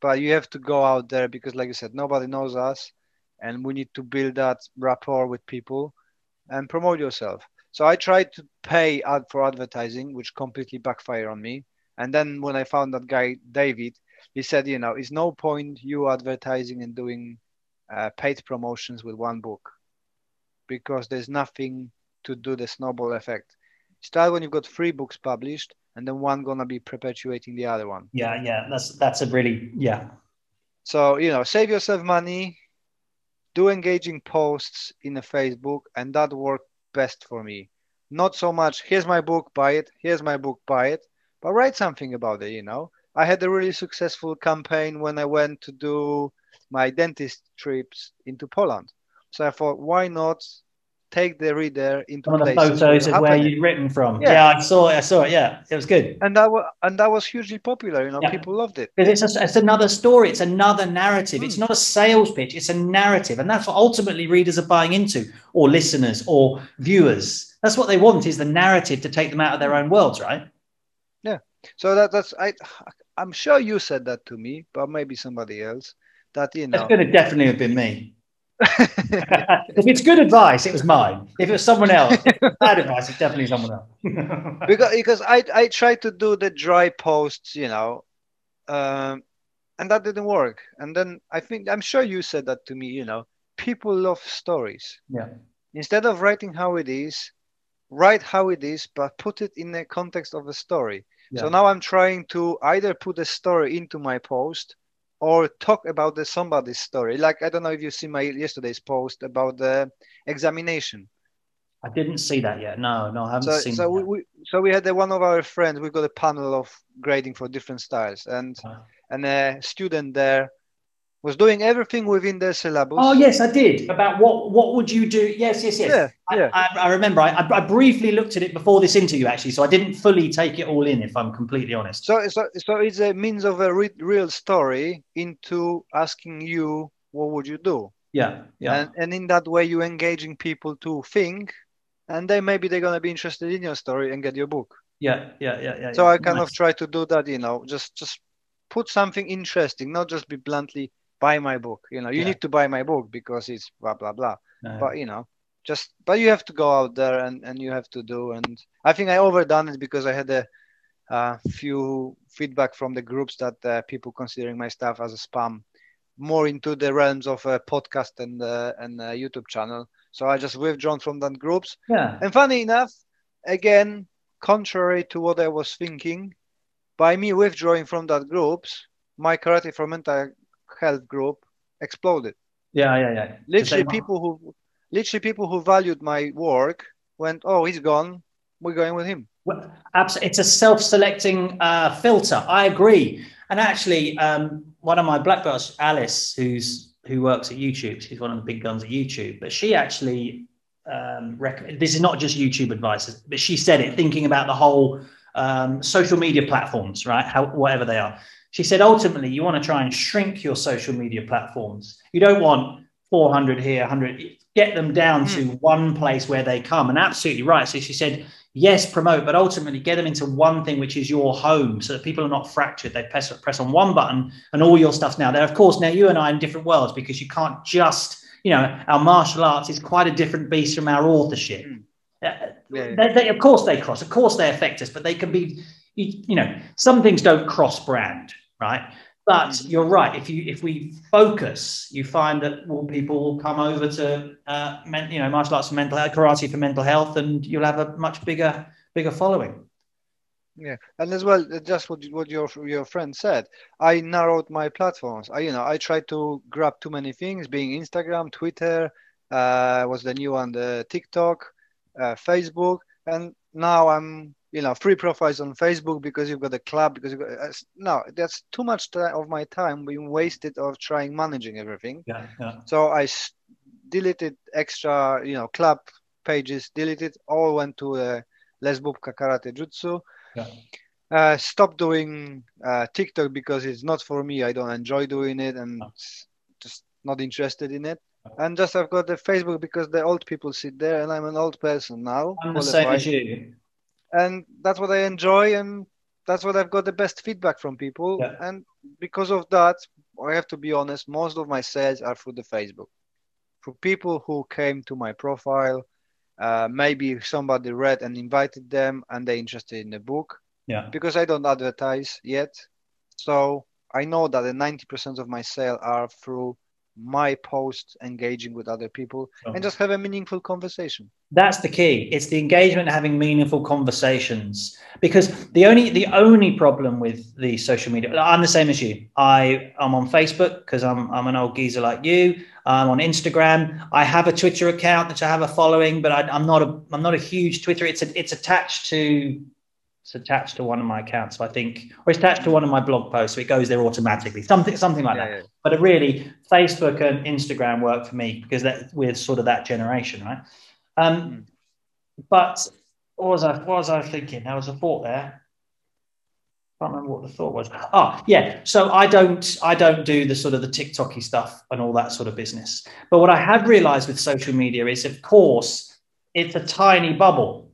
but you have to go out there because like you said nobody knows us and we need to build that rapport with people and promote yourself. So I tried to pay ad for advertising, which completely backfired on me. And then when I found that guy David, he said, you know, it's no point you advertising and doing uh, paid promotions with one book because there's nothing to do the snowball effect. Start when you've got three books published, and then one gonna be perpetuating the other one. Yeah, yeah, that's that's a really yeah. So you know, save yourself money, do engaging posts in a Facebook, and that worked best for me. Not so much, here's my book, buy it, here's my book, buy it, but write something about it, you know. I had a really successful campaign when I went to do my dentist trips into Poland. So I thought, why not take the reader into one of the photos of where you'd written from. Yeah. yeah. I saw it. I saw it. Yeah, it was good. And that was and that was hugely popular. You know, yeah. people loved it because it's a, it's another story. It's another narrative. Mm. It's not a sales pitch. It's a narrative, and that's what ultimately readers are buying into, or listeners, or viewers. That's what they want is the narrative to take them out of their own worlds, right? Yeah. So that that's I. I'm sure you said that to me, but maybe somebody else. That you know, it's going to definitely have been me. If it's good advice, it was mine. If it was someone else, bad advice, it's definitely someone else. because because I I tried to do the dry posts, you know, um, and that didn't work. And then I think I'm sure you said that to me. You know, people love stories. Yeah. Instead of writing how it is, write how it is, but put it in the context of a story. Yeah. So now I'm trying to either put a story into my post or talk about the somebody's story. Like I don't know if you see my yesterday's post about the examination. I didn't see that yet. No, no, I haven't so, seen. So we, we, so we had the, one of our friends. We got a panel of grading for different styles, and uh, and a student there was doing everything within the syllabus. Oh yes, I did. About what what would you do? Yes, yes, yes. Yeah, I, yeah. I, I remember. I, I, briefly looked at it before this interview, actually, so I didn't fully take it all in. If I'm completely honest. So so so it's a means of a re- real story into asking you what would you do. Yeah, yeah. And and in that way, you're engaging people to think, and then maybe they're gonna be interested in your story and get your book. Yeah, yeah, yeah, yeah. So yeah. I kind nice. of try to do that. You know, just just put something interesting, not just be bluntly buy my book. You know, you yeah. need to buy my book because it's blah blah blah. Uh, but you know, just but you have to go out there and and you have to do. And I think I overdone it because I had a uh, few feedback from the groups that uh, people considering my stuff as a spam, more into the realms of a podcast and uh, and a YouTube channel. So I just withdrawn from that groups. Yeah. And funny enough, again, contrary to what I was thinking, by me withdrawing from that groups, my karate for mental health group exploded. Yeah, yeah, yeah. Literally, people who literally people who valued my work went, "Oh, he's gone. We're going with him." Well, it's a self-selecting uh, filter. I agree. And actually, um, one of my black belts, Alice, who's who works at YouTube, she's one of the big guns at YouTube, but she actually um, this is not just YouTube advice, but she said it thinking about the whole um, social media platforms, right? How whatever they are. She said ultimately you want to try and shrink your social media platforms. You don't want 400 here, 100. Get them down mm. to one place where they come. And absolutely right. So she said yes, promote, but ultimately get them into one thing, which is your home, so that people are not fractured. They press, press on one button and all your stuff's now there. Of course, now you and I are in different worlds because you can't just, you know, our martial arts is quite a different beast from our authorship. Mm. Uh, yeah. they, they, of course, they cross. Of course, they affect us, but they can be, you, you know, some things don't cross brand, right? But mm. you're right. If you if we focus, you find that more people will come over to uh, men, you know martial arts for mental health, karate for mental health, and you'll have a much bigger bigger following. Yeah, and as well, uh, just what what your your friend said, I narrowed my platforms. I you know I tried to grab too many things, being Instagram, Twitter, uh, was the new one, the TikTok, uh, Facebook, and now I'm you know free profiles on facebook because you've got a club because you've got uh, no that's too much of my time being wasted of trying managing everything. Yeah, yeah. so i deleted extra you know club pages deleted all went to uh, les bubka karate jutsu. Yeah. uh, stop doing uh, tiktok because it's not for me. I don't enjoy doing it and just not interested in it. And just I've got the Facebook because the old people sit there, and I'm an old person now. I'm the same as you and that's what I enjoy, and that's what I've got the best feedback from people. Yeah. And because of that, I have to be honest, most of my sales are through the Facebook, for people who came to my profile. Uh, maybe somebody read and invited them, and they're interested in the book. Yeah. Because I don't advertise yet, so I know that the ninety percent of my sale are through my post engaging with other people and just have a meaningful conversation. That's the key. It's the engagement having meaningful conversations. Because the only the only problem with the social media i'm the same as you. I i'm on facebook because i'm i'm an old geezer like you. I'm on instagram. I have a twitter account that i have a following but I, i'm not a i'm not a huge twitter. It's a, it's attached to it's attached to one of my accounts. So I think, or it's attached to one of my blog posts, so it goes there automatically. Something, something like yeah, that. Yeah. But really, Facebook and Instagram work for me because that we're sort of that generation, right? Um, mm. But what was I? What was I thinking? There was a thought there. I can't remember what the thought was. Oh, yeah. So I don't, I don't do the sort of the TikToky stuff and all that sort of business. But what I have realised with social media is, of course, it's a tiny bubble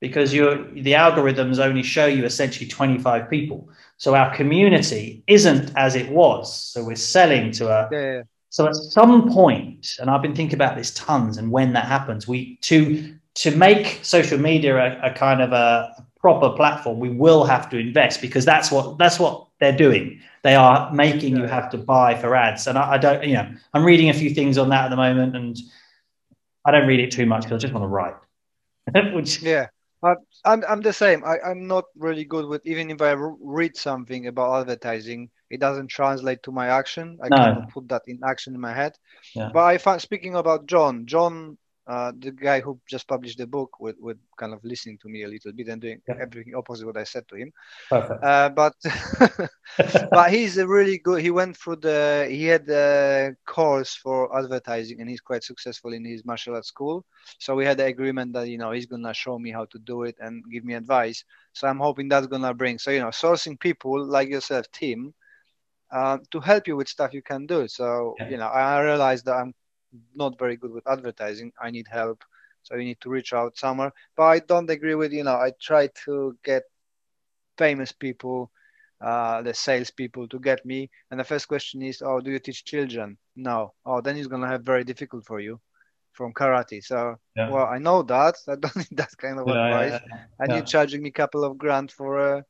because the algorithms only show you essentially 25 people. So our community isn't as it was. So we're selling to a yeah. so at some point, and I've been thinking about this tons, and when that happens, we to to make social media a, a kind of a proper platform, we will have to invest because that's what that's what they're doing. They are making yeah. you have to buy for ads, and I, I don't, you know, I'm reading a few things on that at the moment, and I don't read it too much because I just want to write. Which yeah, I'm, I'm the same. I, I'm not really good with even if I read something about advertising, it doesn't translate to my action. I no. cannot put that in action in my head. Yeah. But I find speaking about John, John uh, the guy who just published the book with, with kind of listening to me a little bit and doing yeah. everything opposite what I said to him. Uh, but but he's a really good. He went through the he had the course for advertising and he's quite successful in his martial arts school. So we had the agreement that you know he's gonna show me how to do it and give me advice. So I'm hoping that's gonna bring. So you know, sourcing people like yourself, team. Uh, to help you with stuff you can do. So yeah. you know, I realized that I'm not very good with advertising. I need help. So you need to reach out somewhere. But I don't agree with, you know, I try to get famous people, uh, the salespeople to get me. And the first question is, oh, do you teach children? No. Oh, then it's going to have very difficult for you from karate. So, yeah. well, I know that. I don't need that kind of yeah, advice. Yeah, and you're charging me a couple of grand for a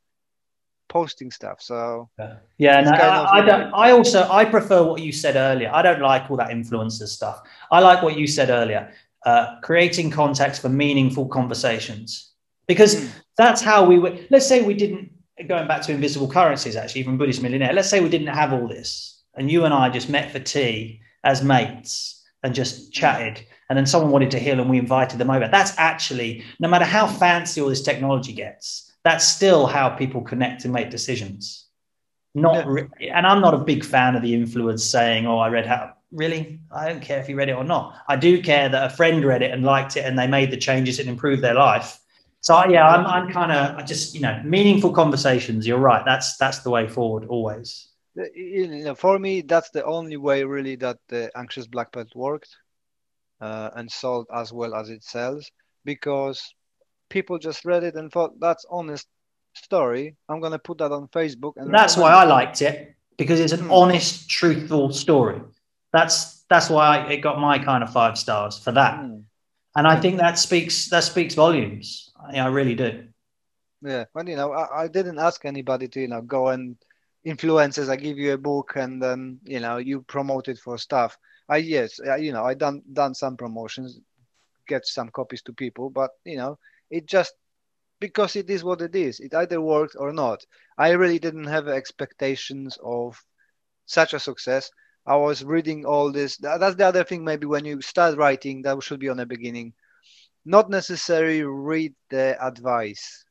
posting stuff. So yeah, yeah no, I, I, don't. I also I prefer what you said earlier. I don't like all that influencer stuff. I like what you said earlier. Uh, creating context for meaningful conversations because mm. that's how we would. Let's say we didn't going back to invisible currencies. Actually, from Buddhist millionaire. Let's say we didn't have all this, and you and I just met for tea as mates and just chatted and then someone wanted to heal and we invited them over that's actually no matter how fancy all this technology gets that's still how people connect and make decisions. Not, Yeah. re- and I'm not a big fan of the influence saying, "Oh, I read how." Really, I don't care if you read it or not. I do care that a friend read it and liked it, and they made the changes and improved their life. So yeah, I'm, I'm kind of I just you know meaningful conversations. You're right. That's that's the way forward always. You know, for me, that's the only way really that the Anxious Black Belt worked uh, and sold as well as it sells because people just read it and thought that's honest story. I'm gonna put that on Facebook and That's why I liked it because it's an Hmm. honest, truthful story. That's that's why I, it got my kind of five stars for that. Mm, And I think that speaks that speaks volumes. I, I really do. yeah, but you know, I, I didn't ask anybody to you know go and influences. I give you a book and then you know you promote it for stuff. I yes, I, you know, I done done some promotions, get some copies to people, but you know, it just because it is what it is. It either worked or not. I really didn't have expectations of such a success. I was reading all this. That's the other thing. Maybe when you start writing, that should be on the beginning. Not necessarily read the advice.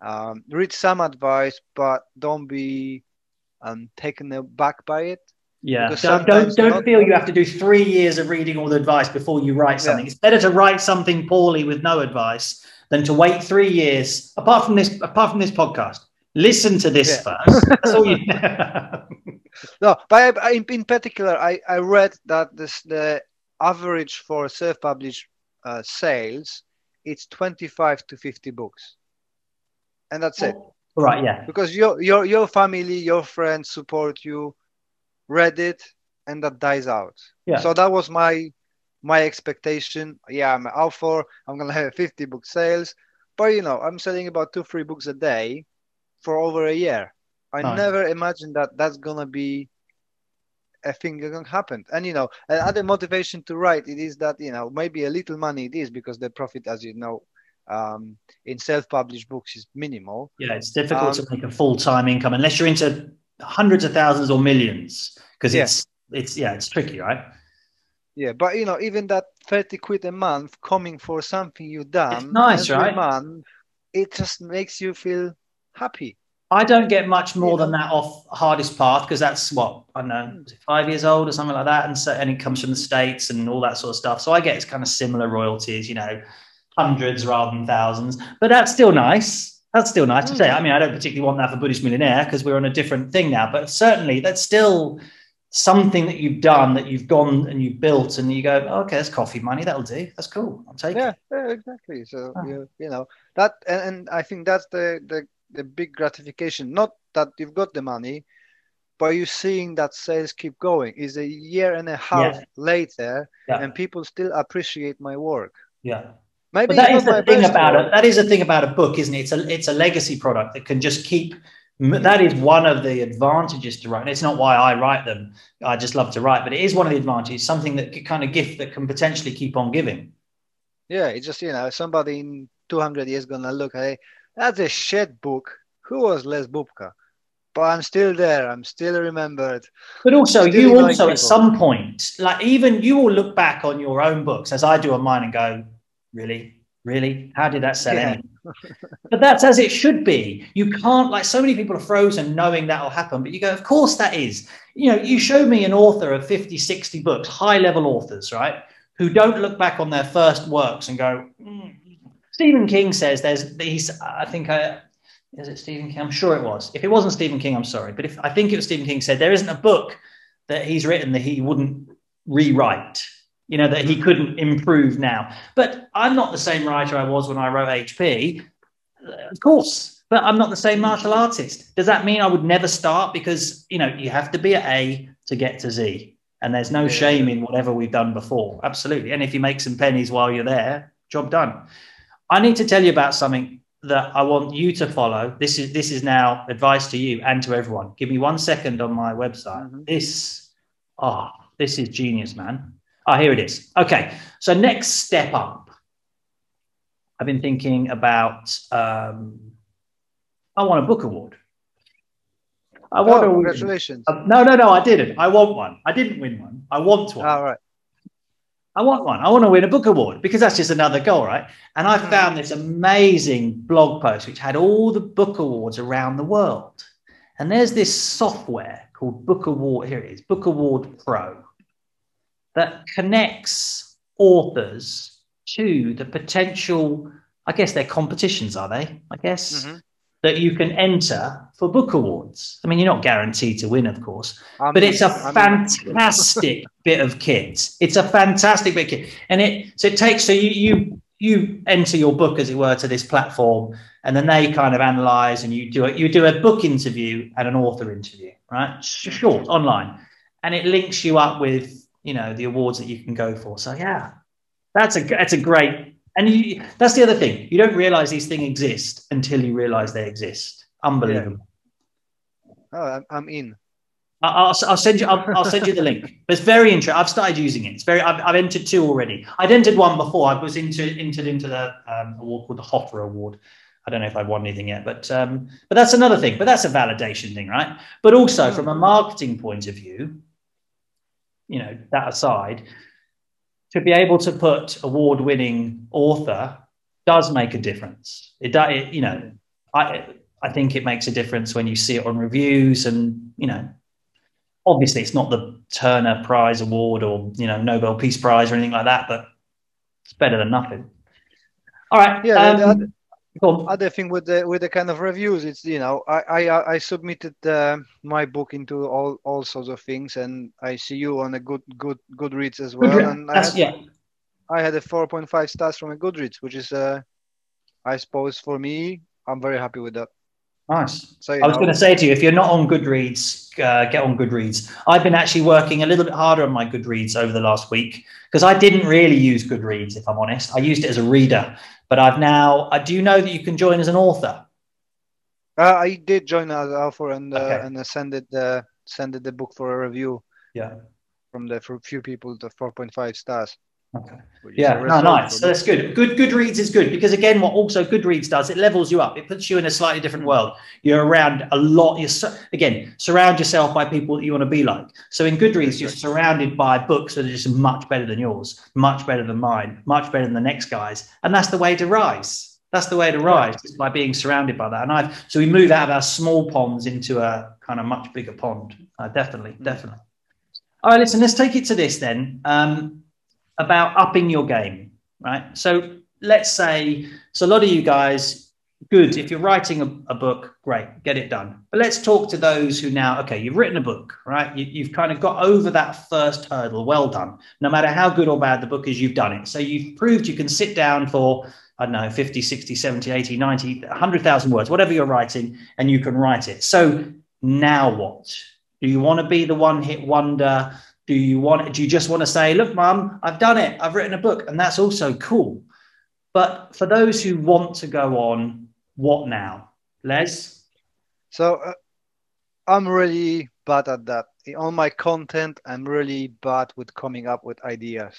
Um, read some advice, but don't be um, taken aback by it. Yeah. Because Don't don't, sometimes don't not- feel you have to do three years of reading all the advice before you write something. It's better to write something poorly with no advice than to wait three years. Apart from this, apart from this podcast, listen to this first. That's all you. No, but I, I, in, in particular, I, I read that this the average for self-published uh, sales it's 25 to 50 books, and that's it. right. Yeah. Because your your your family, your friends support you, read it, and that dies out. Yeah. So that was my my expectation. Yeah, I'm out for. I'm gonna have 50 book sales, but you know, I'm selling about two three books a day for over a year. I Nice. never imagined that that's gonna be a thing that gonna happen. And you know, another motivation to write it is that you know maybe a little money it is because the profit, as you know, um, in self-published books is minimal. Yeah. It's difficult Um, to make a full time income unless you're into hundreds of thousands or millions because Yeah. it's it's yeah it's tricky, right? Yeah, but you know, even that 30 quid a month coming for something you've done nice, every right? month, it just makes you feel happy. I don't get much more Yeah. than that off hardest path because that's what I don't know, hmm. five years old or something like that, and so and it comes from the states and all that sort of stuff. So I get it's kind of similar royalties, you know, hundreds rather than thousands, but that's still nice. That's still nice to say. I mean, I don't particularly want that for Buddhist Millionaire because we're on a different thing now, but certainly that's still something that you've done that you've gone and you've built, and you go, okay, that's coffee money, that'll do. That's cool. I'll take Yeah, it. yeah, exactly. So Ah. you, you know that, and, and I think that's the, the the big gratification. Not that you've got the money, but you're seeing that sales keep going. Is a year and a half Yeah. later, Yeah. and people still appreciate my work. Yeah. Maybe But that is the thing about it. That is the thing about a book, isn't it? It's a it's a legacy product that can just keep. That is one of the advantages to write. And it's not why I write them. I just love to write, but it is one of the advantages. Something that kind of gift that can potentially keep on giving. Yeah, it's just you know somebody in 200 years gonna look at it. That's a shit book. Who was Les Bubka? But I'm still there. I'm still remembered. But also, you also at some point, like even you will look back on your own books, as I do on mine, and go, "Really, really? How did that sell?" Yeah. anything?" but that's as it should be. You can't like so many people are frozen knowing that will happen, but you go, "Of course that is." You know, you show me an author of 50, 60 books, high level authors, right, who don't look back on their first works and go. "Mm." Stephen King says there's these I think I is it Stephen King? I'm sure it was. If it wasn't Stephen King, I'm sorry. But if I think it was Stephen King said there isn't a book that he's written that he wouldn't rewrite, you know, that he couldn't improve now. But I'm not the same writer I was when I wrote HP, of course, but I'm not the same martial artist. Does that mean I would never start? Because, you know, you have to be at A to get to Z. And there's no shame in whatever we've done before. Absolutely. And if you make some pennies while you're there, job done. I need to tell you about something that I want you to follow. This is this is now advice to you and to everyone. Give me one second on my website. Mhm. This, ah, this is genius, man. Ah, here it is. Okay, so next step up. I've been thinking about. Um, I want a book award. I want Oh, a congratulations. uh, no, no, no. I didn't. I want one. I didn't win one. I want one. All right. I want one. I want to win a book award because that's just another goal, right? And I Hmm. found this amazing blog post which had all the book awards around the world. And there's this software called Book Award. Here it is, Book Award Pro, that connects authors to the potential. I guess they're competitions, are they? I guess mm-hmm. that you can enter for book awards. I mean, you're not guaranteed to win, of course, I'm, but it's a I'm fantastic bit of kit. It's a fantastic bit of kit, and it so it takes so you you you enter your book, as it were, to this platform, and then they kind of analyze and you do it. You do a book interview and an author interview, right? Mm-hmm. Short online, and it links you up with you know the awards that you can go for. So yeah, that's a that's a great. And you, that's the other thing. You don't realize these things exist until you realize they exist. Unbelievable. Yeah. Oh, I'm in. I'll, I'll, send you. I'll, I'll, send you the link. But it's very interesting. I've started using it. It's very. I've, I've, entered two already. I'd entered one before. I was into entered into the um, award called the Hoffer Award. I don't know if I've won anything yet, but um, but that's another thing. But that's a validation thing, right? But also from a marketing point of view, you know, that aside, to be able to put award-winning author does make a difference. It does. You know, I I think it makes a difference when you see it on reviews and you know obviously it's not the Turner Prize Award or you know Nobel Peace Prize or anything like that, but it's better than nothing. All right. Yeah. Um, the other, other thing with the with the kind of reviews, it's you know I I, I submitted uh, my book into all all sorts of things, and I see you on a good good Goodreads as well, and I had, yeah. I had a four point five stars from a Goodreads, which is uh, I suppose for me, I'm very happy with that. Nice. So, I was going to say to you, if you're not on Goodreads, uh, get on Goodreads. I've been actually working a little bit harder on my Goodreads over the last week because I didn't really use Goodreads, if I'm honest. I used it as a reader, but I've now. I do know that you can join as an author. Uh, I did join as an author and uh, okay. and send it uh, it the book for a review. Yeah. From the for few people, the 4.5 stars. Okay. Yeah, no, nice. So that's good. Good Goodreads is good because again, what also Goodreads does, it levels you up. It puts you in a slightly different world. You're around a lot. You're again surround yourself by people that you want to be like. So in Goodreads, you're surrounded by books that are just much better than yours, much better than mine, much better than the next guy's, and that's the way to rise. That's the way to rise is by being surrounded by that. And I've so we move out of our small ponds into a kind of much bigger pond. Uh, definitely, definitely. All right, listen. Let's take it to this then. Um, about upping your game, right? So let's say, so a lot of you guys, good. If you're writing a, a, book, great, get it done. But let's talk to those who now, okay, you've written a book, right? You, you've kind of got over that first hurdle. Well done. No matter how good or bad the book is, you've done it. So you've proved you can sit down for, I don't know, 50, 60, 70, 80, 90, 100,000 words, whatever you're writing, and you can write it. So now what? Do you want to be the one hit wonder? Do you want? Do you just want to say, "Look, Mum, I've done it. I've written a book," and that's also cool. But for those who want to go on, what now, Les? So uh, I'm really bad at that. On my content, I'm really bad with coming up with ideas.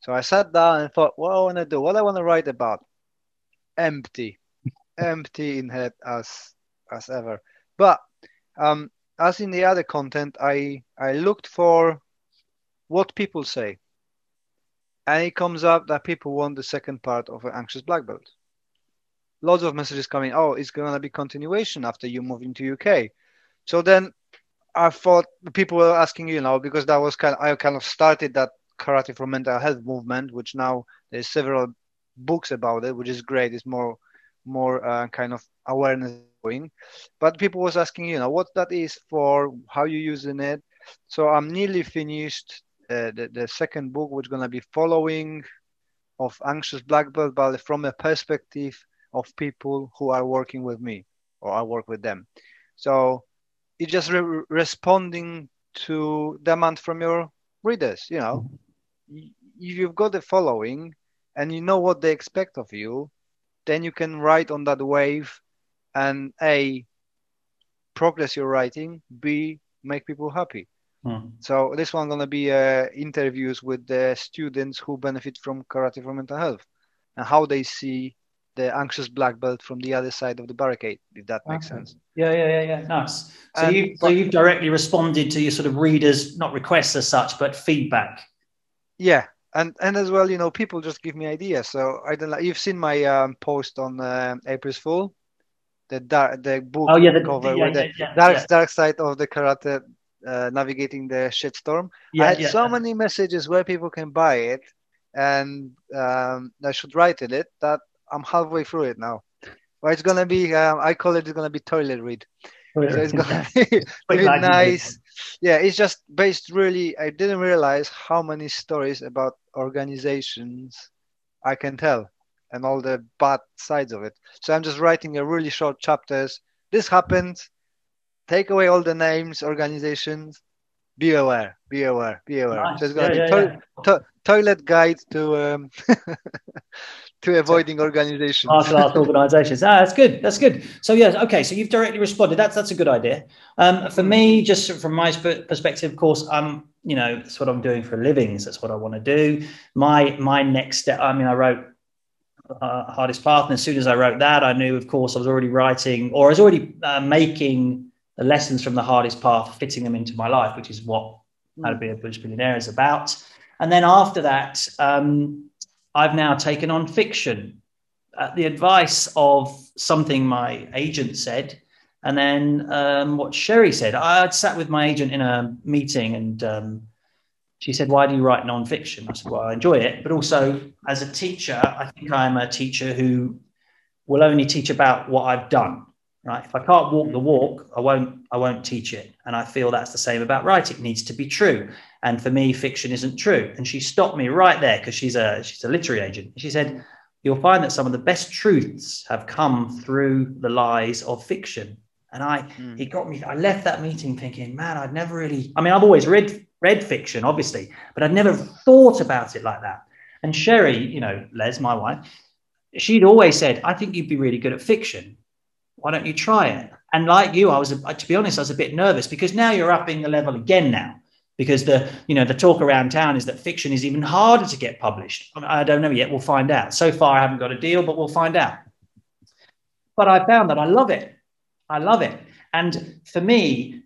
So I sat down and thought, what I want to do, what I want to write about. Empty, empty in head as as ever. But um, as in the other content, I I looked for what people say, and it comes up that people want the second part of an anxious black belt. Lots of messages coming. Oh, it's gonna be continuation after you move into UK. So then I thought people were asking, you know, because that was kind of, I kind of started that karate for mental health movement, which now there's several books about it, which is great. It's more more uh, kind of awareness going. But people was asking, you know, what that is for, how you using it. So I'm nearly finished uh, the, the second book, which is going to be following of anxious black belt, but from a perspective of people who are working with me or I work with them. So it's just re- responding to demand from your readers. You know, mm-hmm. if you've got the following and you know what they expect of you, then you can ride on that wave and a progress your writing. B make people happy. Hmm. so this one gonna be uh, interviews with the students who benefit from karate for mental health and how they see the anxious black belt from the other side of the barricade if that makes okay. sense. Yeah yeah yeah yeah. Nice. So you so you've directly responded to your sort of readers not requests as such but feedback. Yeah. And and as well you know people just give me ideas. So i don't know you've seen my um, post on uh, april's fool the dark the book Oh yeah, the, cover yeah, with the yeah, yeah, dark yeah. dark side of the karate uh, navigating the shitstorm. Yeah, I had yeah. so many messages where people can buy it, and um, I should write in it that I'm halfway through it now. Well, it's gonna be. Um, I call it. It's gonna be toilet read. So it's gonna be really like you did. nice. Yeah, it's just based really. I didn't realize how many stories about organizations I can tell and all the bad sides of it. So I'm just writing a really short chapters. This happened. Take away all the names, organizations. Be aware. Be aware. Be aware. Nice. So it's gonna Yeah, be yeah, to- to- toilet guide to um, to avoiding organizations. martial arts organizations. Ah, that's good. That's good. So yeah, okay. So you've directly responded. That's that's a good idea. Um, for me, just from my perspective, of course, I'm you know that's what I'm doing for a living. So that's what I want to do. My my next step. I mean, I wrote uh, hardest path, and as soon as I wrote that, I knew, of course, I was already writing or I was already uh, making the lessons from the hardest path, fitting them into my life, which is what how to be a Buddhist Millionaire is about. And then after that, um, I've now taken on fiction at the advice of something my agent said, and then um, what Sherry said. I had sat with my agent in a meeting, and um, she said, "Why do you write non-fiction?" I said, "Well, I enjoy it, but also as a teacher, I think I'm a teacher who will only teach about what I've done." Right? If I can't walk the walk, I won't. I won't teach it, and I feel that's the same about writing. It needs to be true, and for me, fiction isn't true. And she stopped me right there because she's a she's a literary agent. She said, "You'll find that some of the best truths have come through the lies of fiction." And I, Mm. it got me. I left that meeting thinking, man, I'd never really. I mean, I've always read read fiction, obviously, but I'd never thought about it like that. And Sherry, you know, Les, my wife, she'd always said, "I think you'd be really good at fiction. Why don't you try it?" And like you, I was, to be honest, I was a bit nervous because now you're upping the level again now. Because the you know the talk around town is that fiction is even harder to get published. I don't know yet. We'll find out. So far, I haven't got a deal, but we'll find out. But I found that I love it. I love it. And for me,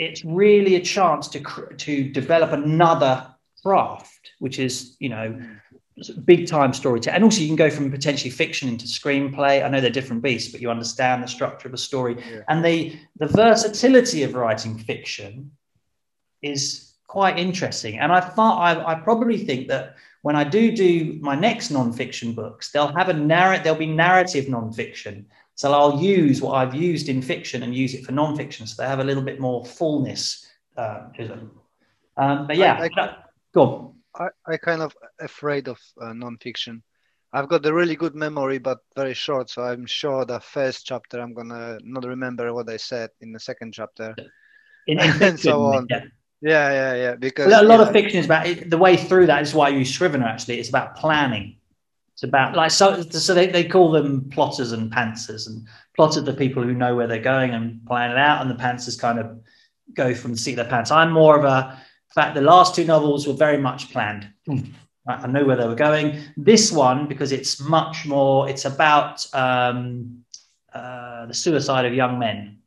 it's really a chance to to develop another craft, which is you know big time storytelling. And also, you can go from potentially fiction into screenplay. I know they're different beasts, but you understand the structure of a story Yeah. and the the versatility of writing fiction is quite interesting. And I thought I, I probably think that when I do do my next non-fiction books, they'll have a narrative. There'll be narrative non-fiction. So I'll use what I've used in fiction and use it for non-fiction, so they have a little bit more fullness uh, to them. Um, but yeah, I- go on. I, I kind of afraid of uh, non-fiction. I've got a really good memory, but very short. So I'm sure the first chapter I'm gonna not remember what I said in the second chapter. In, in And so on. yeah. Yeah, yeah, yeah. Because a lot yeah, of fiction is about the way through that is why you use Scrivener actually it's about planning it's about like so so they, they call them plotters and pantsers and plotters are the people who know where they're going and plan it out and the pantsers kind of go from the seat of their pants i'm more of a in fact the last two novels were very much planned Right, i know where they were going this one because it's much more it's about um, uh, the suicide of young men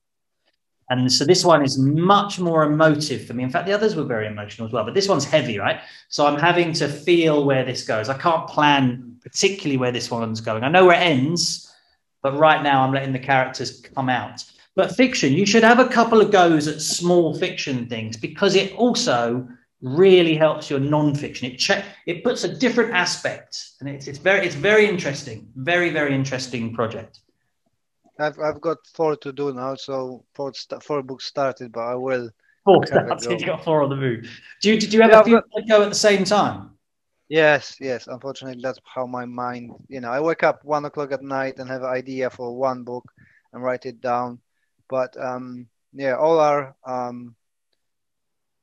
and so this one is much more emotive for me. In fact, the others were very emotional as well, but this one's heavy, right? So I'm having to feel where this goes. I can't plan particularly where this one's going. I know where it ends, but right now I'm letting the characters come out. But fiction, you should have a couple of goes at small fiction things because it also really helps your non-fiction. It check it puts a different aspect, and it's it's very it's very interesting, very very interesting project. I've I've got four to do now, so four st- four books started, but I will. Four started, you got four on the move. Do you did you have Yeah, a few got- go at the same time? Yes, yes. Unfortunately, that's how my mind. You know, I wake up one o'clock at night and have an idea for one book and write it down. But um, yeah, all are um,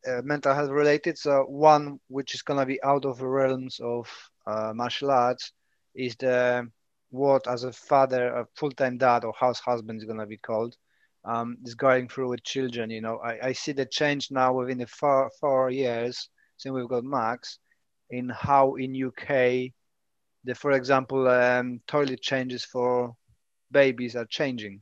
uh, mental health related. So one which is gonna be out of the realms of uh, martial arts is the what as a father, a full-time dad or house husband is gonna be called. Um, is going through with children. You know, I, I see the change now within the four four years since we've got Max in how in UK the for example um, toilet changes for babies are changing.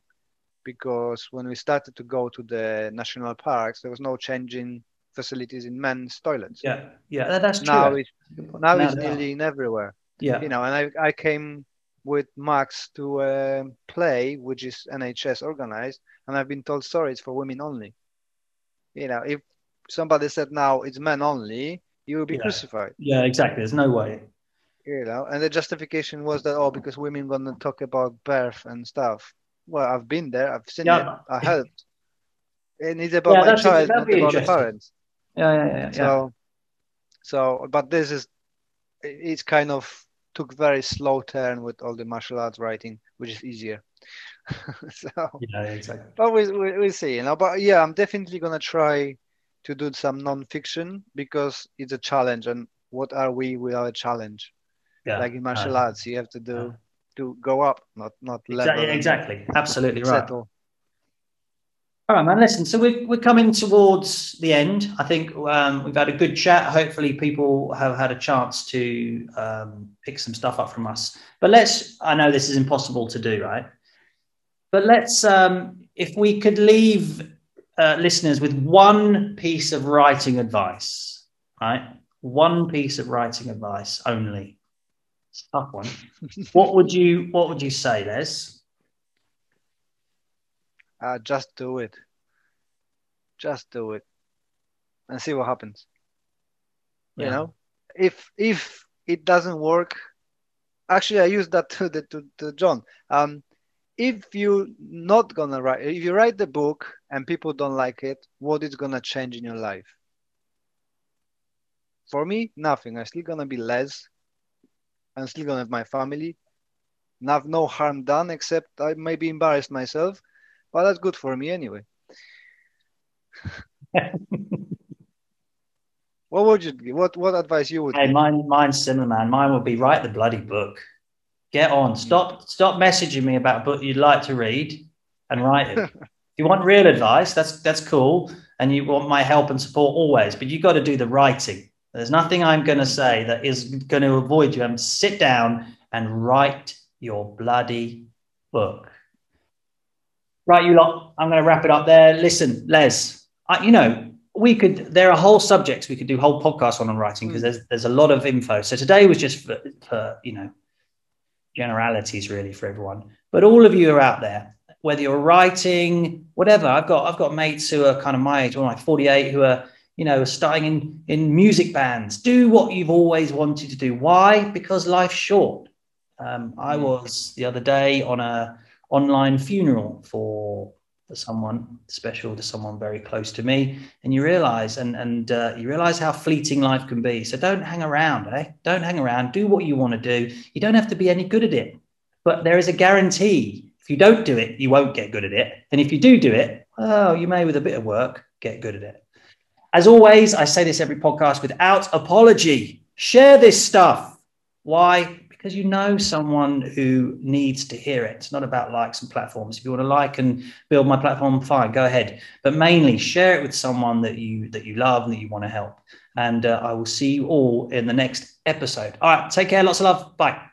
Because when we started to go to the national parks there was no changing facilities in men's toilets. Yeah, yeah, that- that's true. now it's now Now it's nearly in everywhere. Yeah, you know and I, I came with Max to a play which is NHS organized, and I've been told sorry, it's for women only. You know, if somebody said now it's men only, you will be Yeah. crucified. Yeah, exactly. There's no way. You know, and the justification was that oh, because women gonna talk about birth and stuff. Well, I've been there, I've seen Yeah. it, I helped. And it's about Yeah, my child, not about the parents. Yeah, yeah, yeah. So, so, but this is, it's kind of took very slow turn with all the martial arts writing, which is easier. so, yeah, exactly. but we, we we see, you know. But yeah, I'm definitely gonna try to do some non-fiction because it's a challenge. And what are we without a challenge? Yeah. Like in martial Uh, arts, you have to do yeah. to go up, not not. Exactly, and exactly. Absolutely right. Settle. All right, man. Listen, so we're, we're coming towards the end. I think um, we've had a good chat. Hopefully, people have had a chance to um, pick some stuff up from us. But let's, I know this is impossible to do, right? But let's, um, if we could leave uh, listeners with one piece of writing advice, right? One piece of writing advice only. It's a tough one. what would you What would you say, Les? Uh, just do it. Just do it, and see what happens. You know, if if it doesn't work, actually, I use that to the to, to John. Um, if you're not gonna write, if you write the book and people don't like it, what is gonna change in your life? For me, nothing. I'm still gonna be Les. I'm still gonna have my family. Not no harm done, except I maybe embarrassed myself, but that's good for me anyway. What would you? What what advice you would Hey, give? mine, mine's similar, man. Mine would be write the bloody book. Get on. Mm. Stop, stop messaging me about a book you'd like to read, and write it. if you want real advice, that's that's cool, and you want my help and support always. But you've got to do the writing. There's nothing I'm going to say that is going to avoid you. And sit down and write your bloody book. Right, you lot. I'm going to wrap it up there. Listen, Les. I, you know, we could. There are whole subjects we could do whole podcasts on on writing because mm. there's there's a lot of info. So today was just for, for you know generalities really for everyone. But all of you are out there, whether you're writing, whatever. I've got I've got mates who are kind of my age, or like 48, who are you know starting in in music bands. Do what you've always wanted to do. Why? Because life's short. Um, I was the other day on a online funeral for for someone special to someone very close to me. And you realize and and uh, you realize how fleeting life can be. So don't hang around eh? Don't hang around. Do what you want to do. You don't have to be any good at it. But there is a guarantee. If you don't do it you won't get good at it. And if you do do it well you may with a bit of work get good at it. As always i say this every podcast without apology. Share this stuff. Why because you know someone who needs to hear it. It's not about likes and platforms. If you want to like and build my platform, fine, go ahead. But mainly share it with someone that you that you love and that you want to help. And uh, I will see you all in the next episode. All right, take care. Lots of love. Bye.